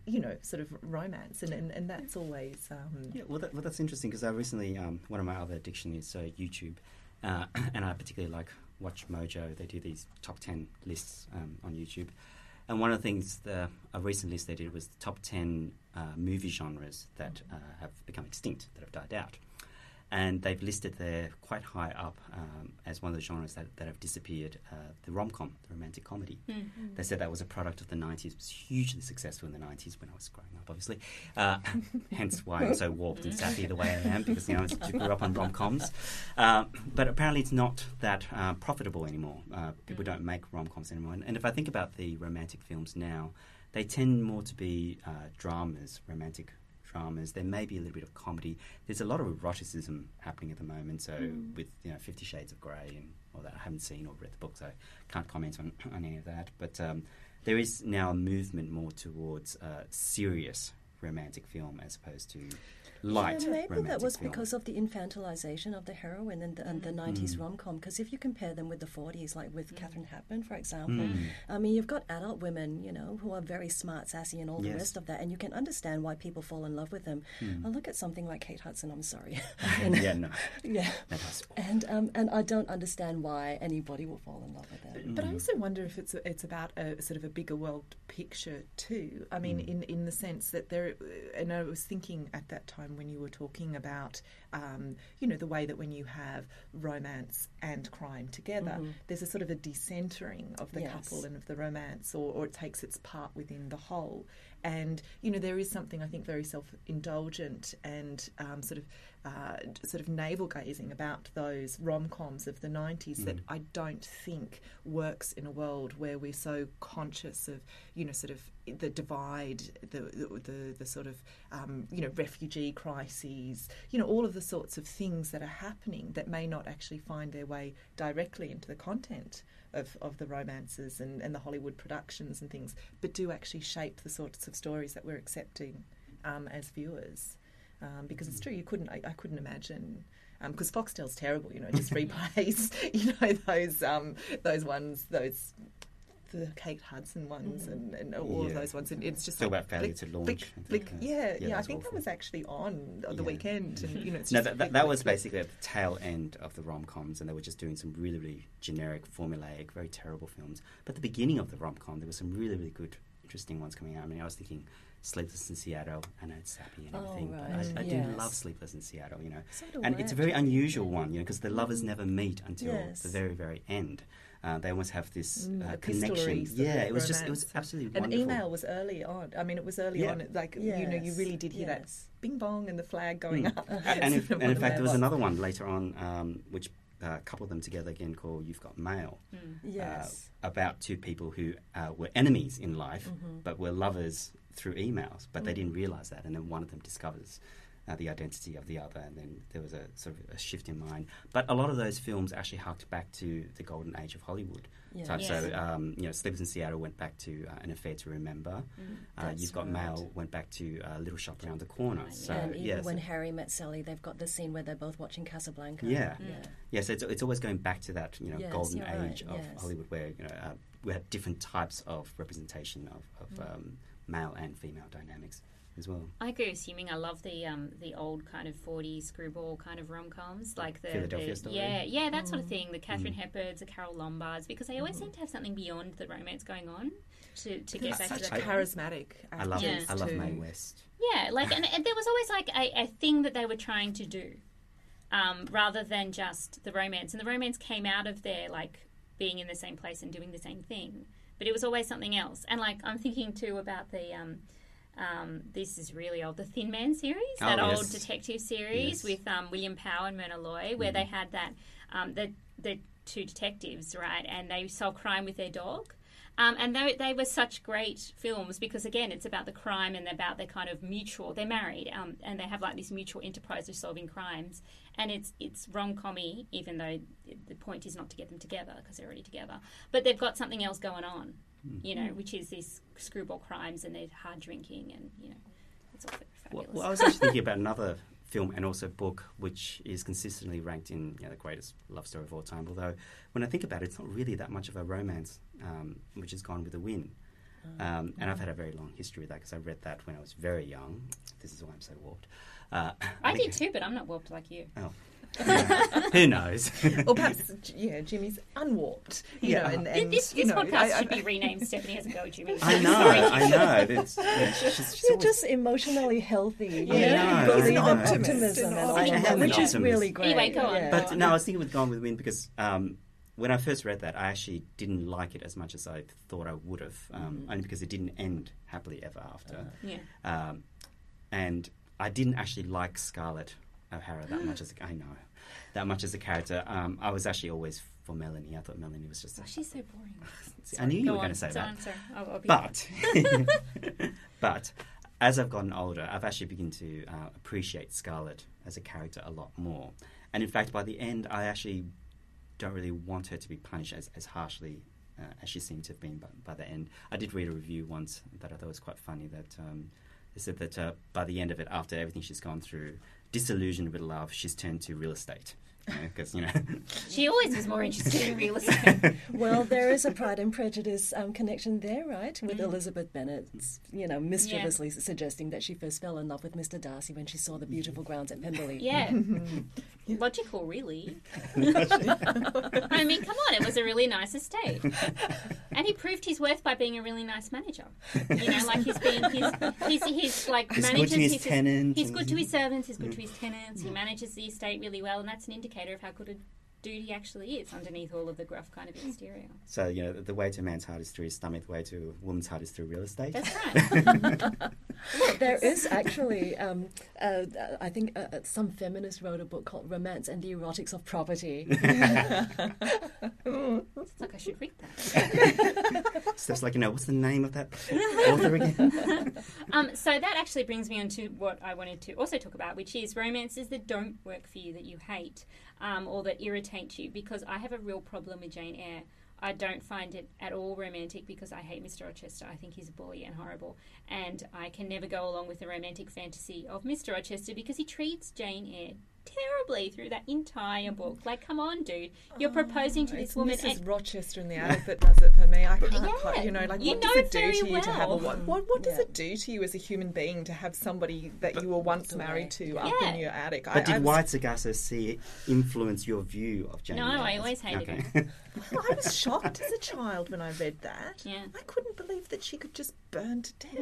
You know, sort of romance, and, and, and that's always um, Yeah, well, that, well that's interesting because I recently, um, one of my other addiction is uh, YouTube, uh, *clears throat* and I particularly like WatchMojo. They do these top 10 lists um, on YouTube. And one of the things, the, a recent list they did was the top 10 uh, movie genres that uh, have become extinct, that have died out. And they've listed there quite high up um, as one of the genres that, that have disappeared uh, the rom com, the romantic comedy. They said that was a product of the 90s, it was hugely successful in the 90s when I was growing up, obviously. Uh, *laughs* hence why I'm so warped and sappy the way I am, because, you know, I grew up on rom coms. Uh, but apparently it's not that uh, profitable anymore. Uh, people don't make rom coms anymore. And, and if I think about the romantic films now, they tend more to be uh, dramas, romantic dramas. There may be a little bit of comedy. There's a lot of eroticism happening at the moment. So with you know Fifty Shades of Grey and all that, I haven't seen or read the book, so I can't comment on, *clears throat* on any of that. But um, there is now a movement more towards uh, serious romantic film as opposed to light Yeah, maybe romantic that was film. because of the infantilization of the heroine and the, and the 90s Mm. rom com. Because if you compare them with the 40s, like with Katharine Hepburn, for example, Mm. I mean, you've got adult women, you know, who are very smart, sassy, and all the rest of that, and you can understand why people fall in love with them. I look at something like Kate Hudson, I'm sorry. *laughs* *laughs* yeah, no, yeah. And um, and I don't understand why anybody will fall in love with them. But I also wonder if it's it's about a sort of a bigger world picture too. I mean, in in the sense that there, and I was thinking at that time when you were talking about, um, you know, the way that when you have romance and crime together, there's a sort of a decentering of the Yes. couple and of the romance, or, or it takes its part within the whole. And you know, there is something I think very self-indulgent and um, sort of uh, sort of navel gazing about those rom coms of the '90s that I don't think works in a world where we're so conscious of you know sort of the divide, the the, the, the sort of um, you know refugee crises, you know all of the sorts of things that are happening that may not actually find their way directly into the content of, of the romances and, and the Hollywood productions and things, but do actually shape the sorts of stories that we're accepting um, as viewers. Um, because it's true, you couldn't. I, I couldn't imagine because Foxtel's terrible. You know, it just replays. *laughs* *laughs* You know those um, those ones, those the Kate Hudson ones, and, and all of those ones. And it's just Talk like about failure to launch, flick, I flick. uh, yeah, yeah, yeah. I think that was actually on the Yeah. weekend, and you know, it's No, that, that, that was basically at the tail end of the rom coms, and they were just doing some really, really generic, formulaic, very terrible films. But the beginning of the rom com, there were some really, really good, interesting ones coming out. I mean, I was thinking Sleepless in Seattle, and it's sappy and Oh, everything. but right. I, I do love Sleepless in Seattle, you know. So and I, it's a very unusual one, you know, because the lovers never meet until Yes. the very, very end. Uh, they almost have this Mm, uh, connection. Yeah, it was just, it was romance. absolutely And wonderful. email was early on. I mean, it was early Yeah. on. Like you know, you really did hear that bing bong and the flag going Mm. up. *laughs* And, in, and in fact, there was the another one later on um, which uh, coupled them together again called You've Got Mail. Yes. uh, about two people who uh, were enemies in life, Mm-hmm. but were lovers through emails. But they Mm. didn't realize that, and then one of them discovers uh, the identity of the other, and then there was a sort of a shift in mind. But a lot of those films actually harked back to the golden age of Hollywood. Yeah. type. Yes. So, um, you know, Sleepless in Seattle went back to uh, An Affair to Remember. Uh, Mm. That's You've Got right. Mail went back to uh, Little Shop Around the Corner. Right, So, and even yeah, when so- Harry met Sally, they've got the scene where they're both watching Casablanca. Yeah. yeah. Yes, it's, it's always going back to that you know Yes, golden you're right, age of yes. Hollywood, where you know uh, we had different types of representation of, of Mm. um, male and female dynamics as well. I agree with Siu-Ming. I love the um, the old kind of 40s screwball kind of rom coms, like the Philadelphia the, Story? Yeah, yeah, that Mm. sort of thing. The Katharine Mm. Hepburns, the Carole Lombards, because they always seem to have something beyond the romance going on to, to get They're back to the charismatic. I love Yeah. I love. Mae West. Yeah, like, and, and there was always like a, a thing that they were trying to do, um, rather than just the romance. And the romance came out of their like being in the same place and doing the same thing, but it was always something else. And like, I'm thinking too about the. Um, um, this is really old. The Thin Man series, Oh, that old detective series Yes. with um, William Powell and Myrna Loy, where they had that um, the the two detectives, right, and they solve crime with their dog. Um, and they, they were such great films because, again, it's about the crime and about their kind of mutual. They're married um, and they have like this mutual enterprise of solving crimes. And it's it's rom commy, even though the point is not to get them together because they're already together. But they've got something else going on, you know, which is these screwball crimes and they're hard drinking and you know, it's all Well, fabulous. well, I was actually thinking about another film and also book which is consistently ranked in you know, the greatest love story of all time. Although when I think about it, it's not really that much of a romance, um, which has Gone with the Wind. Um, and I've had a very long history with that because I read that when I was very young. This is why I'm so warped. Uh, *laughs* I did too, but I'm not warped like you. Oh. *laughs* Who knows? or perhaps, yeah, Jimmy's unwarped. You Yeah. know, and, and, this you know, podcast I- I- should be renamed *laughs* Stephanie has a go, Jimmy. I know, I know. It's, it's just, she's You're always- just emotionally healthy. You I know, know, I know. optimism and all I am that, an which is really great. Anyway, go on. yeah. But on. no, I was thinking with Gone with the Wind because um, when I first read that, I actually didn't like it as much as I thought I would have, um, only because it didn't end happily ever after. Yeah. Um, and I didn't actually like Scarlett O'Hara that much as a, I know that much as a character. Um, I was actually always for Melanie. I thought Melanie was just. Oh, she's so boring. I knew you were going to say Go that. I'll, I'll be But, *laughs* *laughs* but as I've gotten older, I've actually begun to uh, appreciate Scarlett as a character a lot more. And in fact, by the end, I actually don't really want her to be punished as, as harshly uh, as she seemed to have been by, by the end. I did read a review once that I thought was quite funny that um, they said that uh, by the end of it, after everything she's gone through, disillusioned with love, she's turned to real estate. Because, you know, *laughs* She always was more interested in real estate. *laughs* Well, there is a Pride and Prejudice um, connection there, right? Mm. With Elizabeth Bennet, you know, mischievously suggesting that she first fell in love with Mr. Darcy when she saw the beautiful grounds at Pemberley. Yeah. Logical, really. *laughs* I mean, come on, it was a really nice estate. And he proved his worth by being a really nice manager. You know, like he's being, he's, he's, he's like He's good manages to his he's, tenants He's good to his servants, he's good to his tenants, he manages the estate really well, and that's an indicator of how good a dude he actually is underneath all of the gruff kind of exterior. so, you know, the way to a man's heart is through his stomach, the way to a woman's heart is through real estate. That's *laughs* right. *laughs* There is actually, um, uh, I think uh, uh, some feminist wrote a book called Romance and the Erotics of Property. *laughs* It's like I should read that. *laughs* Steph's like, you know, what's the name of that author again? *laughs* Um, so that actually brings me on to what I wanted to also talk about, which is romances that don't work for you, that you hate, um, or that irritate you. Because I have a real problem with Jane Eyre. I don't find it at all romantic because I hate Mr. Rochester. I think he's a bully and horrible. And I can never go along with the romantic fantasy of Mr. Rochester because he treats Jane Eyre terribly through that entire book. Like, come on, dude. You're oh, proposing to this It's woman. Mrs. and- Rochester in the *laughs* attic that does it for me. I can't Yeah. quite, you know, like You what know does it do very to you to have a what? What, what does Yeah. it do to you as a human being to have somebody that you were once married to up in your attic? But I, did I was, Wide Sargasso Sea it influence your view of Jane? No, Eyre? I always hated okay. *laughs* Well, I was shocked as a child when I read that. Yeah. I couldn't believe that she could just burn to death.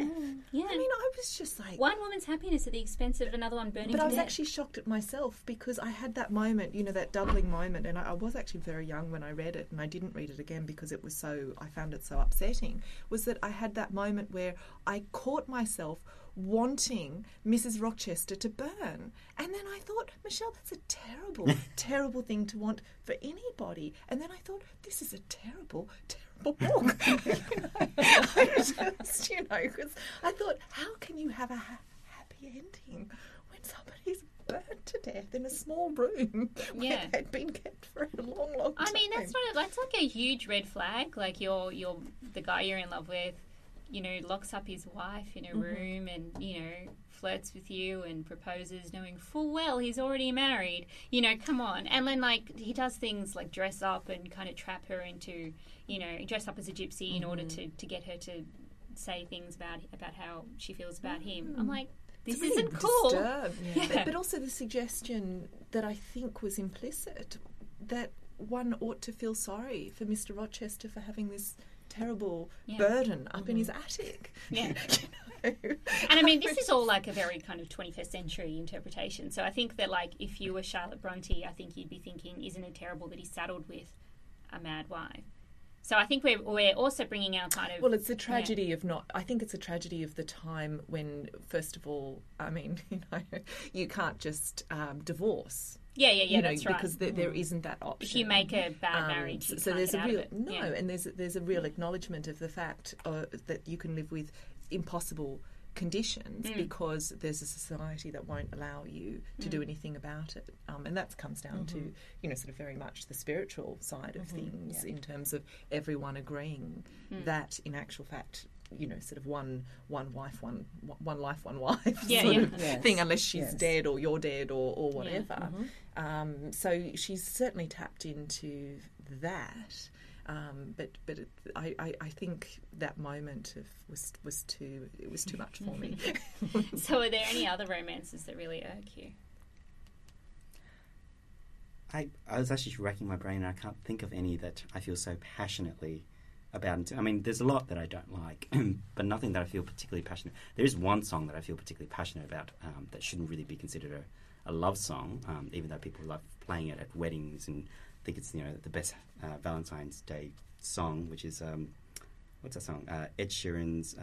Yeah. I mean, I was just like, One woman's happiness at the expense of another one burning But I was death. actually shocked at myself because I had that moment, you know, that doubling moment, and I, I was actually very young when I read it, and I didn't read it again because it was so, I found it so upsetting. Was that I had that moment where I caught myself wanting Mrs. Rochester to burn. And then I thought, Michelle, that's a terrible, *laughs* terrible thing to want for anybody. And then I thought, this is a terrible, terrible book. *laughs* you know, I just, you know, because I thought, how can you have a ha- happy ending when somebody's burnt to death in a small room *laughs* where Yeah. they'd been kept for a long, long time? I mean, that's not a, that's like a huge red flag. Like you're you're the guy you're in love with, you know, locks up his wife in a mm-hmm. room and you know flirts with you and proposes, knowing full well he's already married. You know, come on. And then like he does things like dress up and kind of trap her into, you know, dress up as a gypsy in order mm-hmm. to to get her to say things about about how she feels about him. I'm mm. like, this really isn't cool. disturbed. Yeah. But, but also the suggestion that I think was implicit that one ought to feel sorry for Mr. Rochester for having this terrible Yeah. burden up in his mm-hmm. attic. *laughs* Yeah. You know? And I mean, *laughs* this is all like a very kind of 21st century interpretation. So I think that, like, if you were Charlotte Bronte, I think you'd be thinking, isn't it terrible that he's saddled with a mad wife? So I think we're, we're also bringing our kind of. Well, it's a tragedy of not. I think it's a tragedy of the time when, first of all, I mean, *laughs* you know, you can't just um, divorce Yeah, yeah, yeah. you know, that's right. because there, there isn't that option. if you make a bad Um, marriage, so, you so can't there's a real no, Yeah. and there's there's a real acknowledgement of the fact uh, that you can live with impossible conditions Mm. because there's a society that won't allow you to Mm. do anything about it, um, and that comes down to you know sort of very much the spiritual side of things in terms of everyone agreeing Mm. that in actual fact. You know, sort of one one wife, one one life, one wife Yeah, sort yeah. of Yes. thing, unless she's Yes. dead or you're dead or, or Yeah. whatever. Um, so she's certainly tapped into that. Um, but but it, I, I, I think that moment of was was too it was too much for me. *laughs* So, are there any other romances that really irk you? I, I was actually racking my brain and I can't think of any that I feel so passionately about. I mean, there's a lot that I don't like, *clears throat* but nothing that I feel particularly passionate. There is one song that I feel particularly passionate about um, that shouldn't really be considered a, a love song, um, even though people love playing it at weddings and think it's you know the best uh, Valentine's Day song, which is um, what's that song? Uh, Ed Sheeran's uh,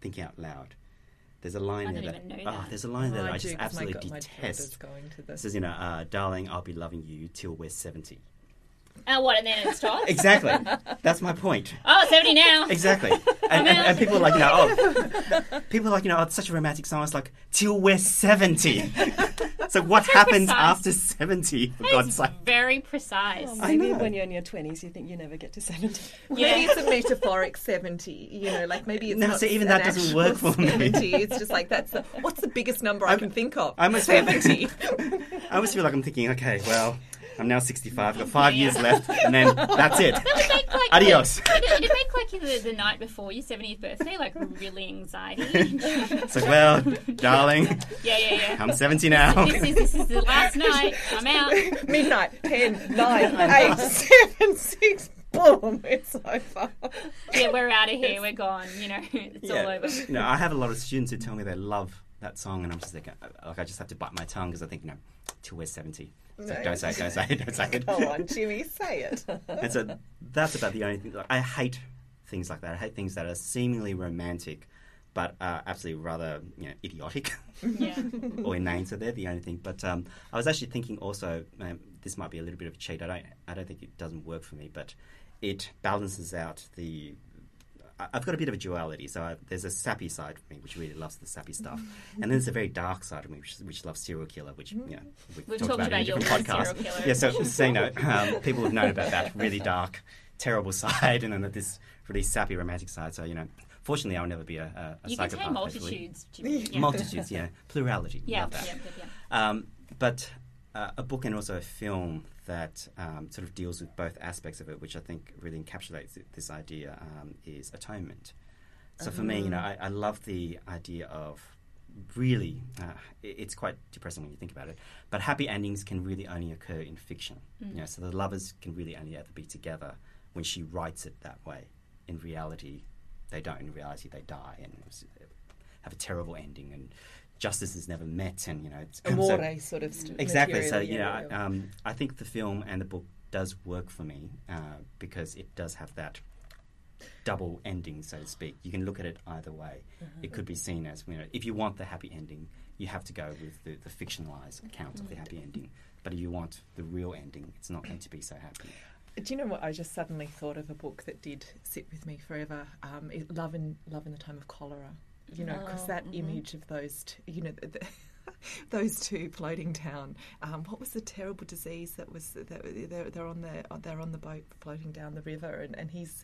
"Thinking Out Loud." There's a line I there that, even know oh, that. there's a line there Oh, that I I do, just 'cause my absolutely go- my detest. going to It says, you know, uh, darling, I'll be loving you till we're 70. Oh, what? And then it stops. *laughs* Exactly. That's my point. Oh, 70 now. Exactly. *laughs* And, and, and people are like, you know, oh, people are like, you know, oh, it's such a romantic song. It's like, till we're 70. *laughs* so what happens precise. after 70, for God's sake? very precise. Well, I maybe know. when you're in your 20s, you think you never get to 70. Yeah. Maybe it's a metaphoric seventy. You know, like maybe it's No, not see, even that doesn't work for me. It's just like that's the, what's the biggest number I can think of? I must feel- seventy. I always feel like I'm thinking, okay, well, I'm now 65, I've got five years left, and then that's it. Make like Adios. It'd, it'd make like the, the night before your 70th birthday, like really anxiety. *laughs* It's like, well, darling, yeah, yeah, yeah. I'm 70 now. This is this is the last night. I'm out. Midnight, 10, *laughs* 9, 8, 7, 6, boom, it's over. Yeah, we're out of here. We're gone. You know, it's all over. No, I have a lot of students who tell me they love that song, and I'm just like, like I just have to bite my tongue because I think, no, till we're 70. It's like, No. don't say it, don't say it, don't say it. Go on, Jimmy, say it. *laughs* And so that's about the only thing. Like, I hate things like that. I hate things that are seemingly romantic, but are absolutely rather you know idiotic Yeah. *laughs* or inane. So they're the only thing. But um, I was actually thinking also, um, this might be a little bit of a cheat. I don't, I don't think it doesn't work for me, but it balances out the. I- I've got a bit of a duality. So I, there's a sappy side of me which really loves the sappy stuff, and then there's a very dark side of me which, which loves serial killer, which you know we've, We've talked talked about, in a your different podcast. Yeah, so, so you know, um, people have known about that really dark, terrible *laughs* side, and then this really sappy romantic side. So you know, fortunately, I'll never be a, a, a You can psychopath. say multitudes, *laughs* Yeah. Multitudes, yeah, plurality. Yeah, Love that. yeah, yeah, yeah. Um, but uh, a book and also a film that um, sort of deals with both aspects of it, which I think really encapsulates this idea, um, is atonement. So for me, you know, I, I love the idea of really, uh, it- it's quite depressing when you think about it, but happy endings can really only occur in fiction. You know, so the lovers can really only ever be together when she writes it that way. In reality, they don't. In reality, they die and have a terrible ending, and justice is never met, and you know, it's so- Amore sort of st- Exactly. So you know, um, I think the film and the book does work for me uh, because it does have that double ending, so to speak. You can look at it either way. It could be seen as you know, if you want the happy ending, you have to go with the, the fictionalized account of the happy ending. But if you want the real ending, it's not going to be so happy. Do you know what? I just suddenly thought of a book that did sit with me forever. Um, Love in Love in the Time of Cholera. You know, because Oh, that mhm. image of those, t- you know, the, the, *laughs* those two floating down. Um, what was the terrible disease that was? That they're, they're on the they're on the boat floating down the river, and, and he's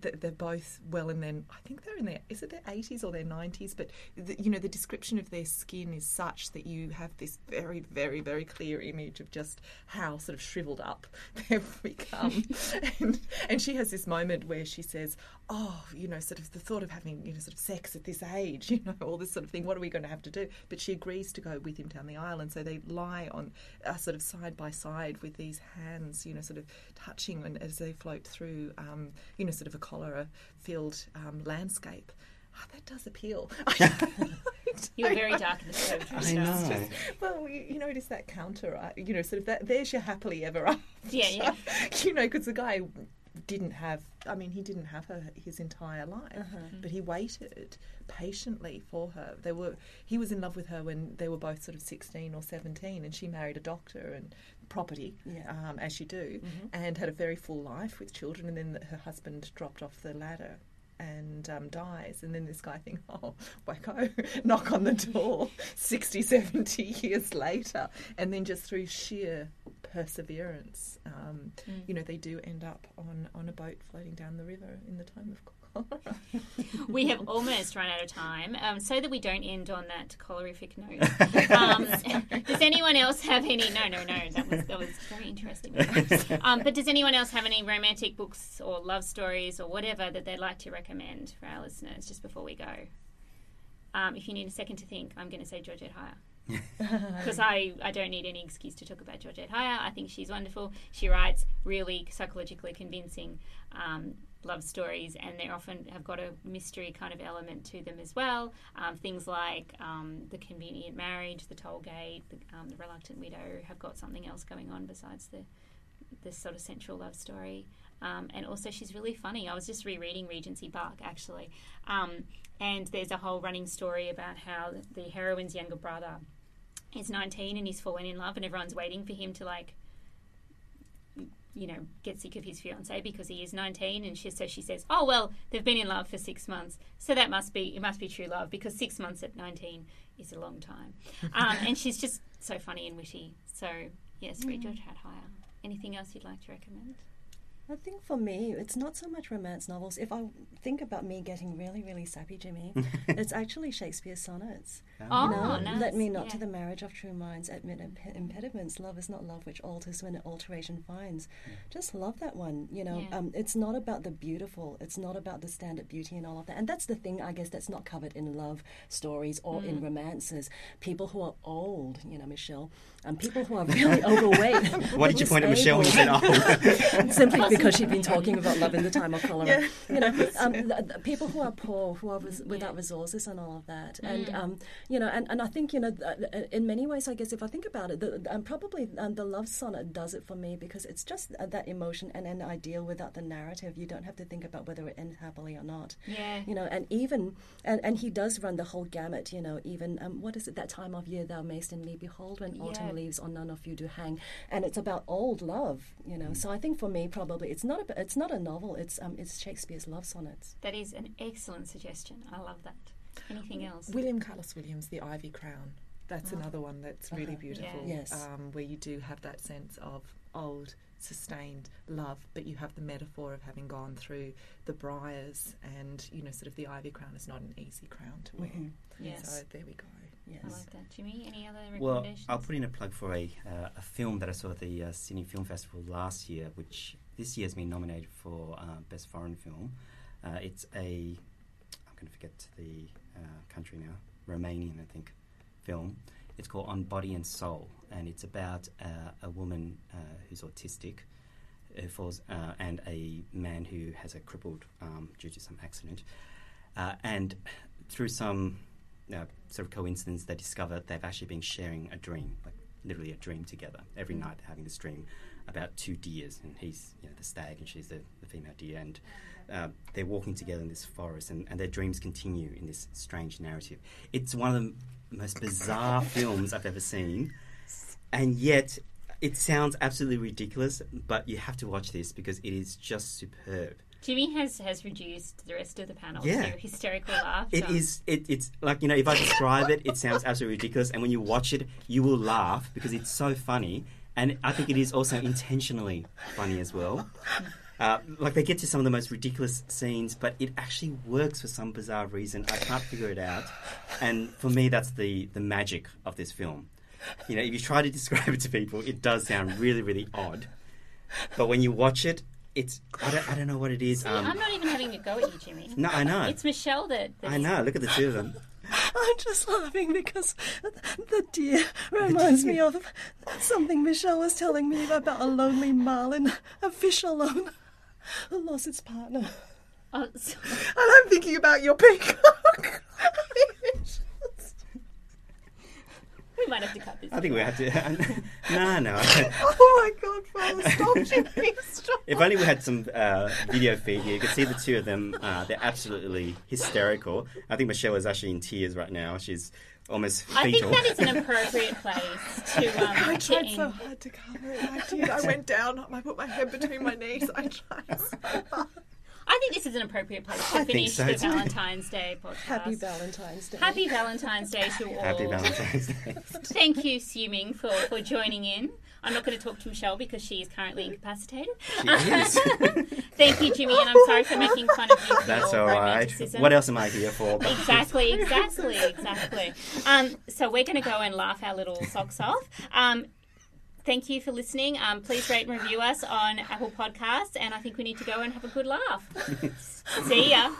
they're both well in their I think they're in their is it their eighties or their nineties, but the, you know the description of their skin is such that you have this very very very clear image of just how sort of shriveled up *laughs* they've become, *laughs* and, and she has this moment where she says, "Oh, you know, sort of the thought of having you know sort of sex at this age, *laughs* you know, all this sort of thing. What are we going to have to do?" But she agrees to go with him down the aisle, and so they lie on uh, sort of side by side with these hands, you know, sort of touching and as they float through, um, you know, sort of a cholera-filled um, landscape. Ah, that does appeal. *laughs* *laughs* You're very dark in the poetry I stuff. know. Well, you, you know, it is that counter, right? You know, sort of that. There's your happily ever after. Yeah, yeah. *laughs* You know, because the guy didn't have. I mean, he didn't have her his entire life, Uh-huh. but he waited patiently for her. They were. He was in love with her when they were both sort of sixteen or seventeen, and she married a doctor and property, Yeah. um, as you do, Mhm. and had a very full life with children. And then her husband dropped off the ladder and um, dies. And then this guy thinks, *laughs* oh, wacko, *laughs* knock on the door *laughs* 60, 70 years later. And then just through sheer perseverance, um, Mm. you know, they do end up on, on a boat floating down the river in the time of cholera. *laughs* we have almost run out of time, um, so that we don't end on that cholerific note. *laughs* Um, *laughs* does anyone else have any? No, no, no. That was that was very interesting. Um, but does anyone else have any romantic books or love stories or whatever that they'd like to recommend for our listeners just before we go? Um, if you need a second to think, I'm going to say Georgette Heyer. Because I, I don't need any excuse to talk about Georgette Heyer. I think she's wonderful. She writes really psychologically convincing um, love stories, and they often have got a mystery kind of element to them as well. Um, things like um, The Convenient Marriage, The Toll Gate, the, um, the Reluctant Widow have got something else going on besides the this sort of central love story. Um, and also, she's really funny. I was just rereading Regency Buck actually, um, and there's a whole running story about how the heroine's younger brother is 19 and he's fallen in love, and everyone's waiting for him to like, you know, get sick of his fiance because he is 19. And she so she says, "Oh well, they've been in love for six months, so that must be it must be true love because six months at 19 is a long time." *laughs* Um, and she's just so funny and witty. So yes, read Georgette Heyer. Anything else you'd like to recommend? I think for me, it's not so much romance novels. If I think about me getting really, really sappy, Jimmy, *laughs* it's actually Shakespeare's sonnets. Oh, you know, nice. let me not Yeah. to the marriage of true minds admit imp- impediments. Love is not love which alters when alteration finds. Just love that one. You know, Yeah. um, it's not about the beautiful. It's not about the standard beauty and all of that. And that's the thing, I guess, that's not covered in love stories or in romances. People who are old, you know, Michelle, and people who are really *laughs* overweight. Why did you point at Michelle when you said, "Oh"? *laughs* Simply because she'd been talking about love in the time of cholera. *laughs* You know, um, people who are poor, who are res- without resources and all of that. And, um, you know, and, and I think, you know, th- uh, in many ways, I guess, if I think about it, the, um, probably um, the love sonnet does it for me because it's just uh, that emotion and an ideal without the narrative. You don't have to think about whether it ends happily or not. Yeah. You know, and even, and, and he does run the whole gamut, you know, even, um, what is it, that time of year thou mayst in me behold when autumn leaves on none of you do hang. And it's about old love, you know. So I think for me, probably, it's not a, it's not a novel, it's, um, it's Shakespeare's love sonnets. That is an excellent suggestion. I love that. Anything else? William Carlos Williams, The Ivy Crown. That's another one that's really Uh-huh. beautiful. Yeah. Yes. Um, where you do have that sense of old, sustained love, but you have the metaphor of having gone through the briars, and you know, sort of the ivy crown is not an easy crown to wear. Mhm. Yes. So there we go. Yes. I like that. Jimmy, any other Well. I'll put in a plug for a, uh, a film that I saw at the uh, Sydney Film Festival last year, which this year has been nominated for uh, Best Foreign Film. Uh, it's a, I'm going to forget the uh, country now, Romanian, I think, film. It's called On Body and Soul, and it's about uh, a woman uh, who's autistic who falls, uh, and a man who has a crippled arm due to some accident. Uh, and through some uh, sort of coincidence, they discover they've actually been sharing a dream, like literally a dream together. Every night they're having this dream about two deers, and he's you know, the stag and she's the, the female deer, and uh, they're walking together in this forest, and, and their dreams continue in this strange narrative. It's one of the most bizarre *laughs* films I've ever seen, and yet it sounds absolutely ridiculous, but you have to watch this because it is just superb. Jimmy has, has reduced the rest of the panel Yeah. to hysterical *gasps* laughter. It is. It, it's like you know, if I describe it, it sounds absolutely ridiculous, and when you watch it, you will laugh because it's so funny, and I think it is also intentionally funny as well. Uh, like they get to some of the most ridiculous scenes, but it actually works for some bizarre reason. I can't figure it out, and for me, that's the the magic of this film. You know, if you try to *laughs* describe it to people, it does sound really, really odd, but when you watch it, it's I don't, I don't know what it is. See, Um, I'm not even having a go at you, Jimmy. no, I know. It's Michelle that. I know. Look at the two of them. I'm just laughing because the deer reminds me of something Michelle was telling me about a lonely marlin, a fish alone, who lost its partner. Oh, so- And I'm thinking about your peacock. *laughs* we might have to cut this. I think we have to. *laughs* no, no. *laughs* oh my God, Father, stop, *laughs* Jimmy, stop. if only we had some uh, video feed here. You could see the two of them. Uh, they're absolutely hysterical. I think Michelle is actually in tears right now. She's almost I think that is an appropriate place to um, I tried so hard to cover it. I did. I went down. I put my head between my knees. I tried so hard. I think this is an appropriate place to I think finish so the too. Valentine's Day podcast. Happy Valentine's Day. Happy Valentine's Day to all. Happy Valentine's Day. Thank you, Siu-Ming, for, for joining in. I'm not going to talk to Michelle because she is currently incapacitated. She is. *laughs* Thank you, Jimmy, and I'm sorry for making fun of you. That's all right. What else am I here for? *laughs* Exactly, exactly, exactly. Um, so we're going to go and laugh our little socks off. Um, thank you for listening. Um, please rate and review us on Apple Podcasts, and I think we need to go and have a good laugh. *laughs* See ya.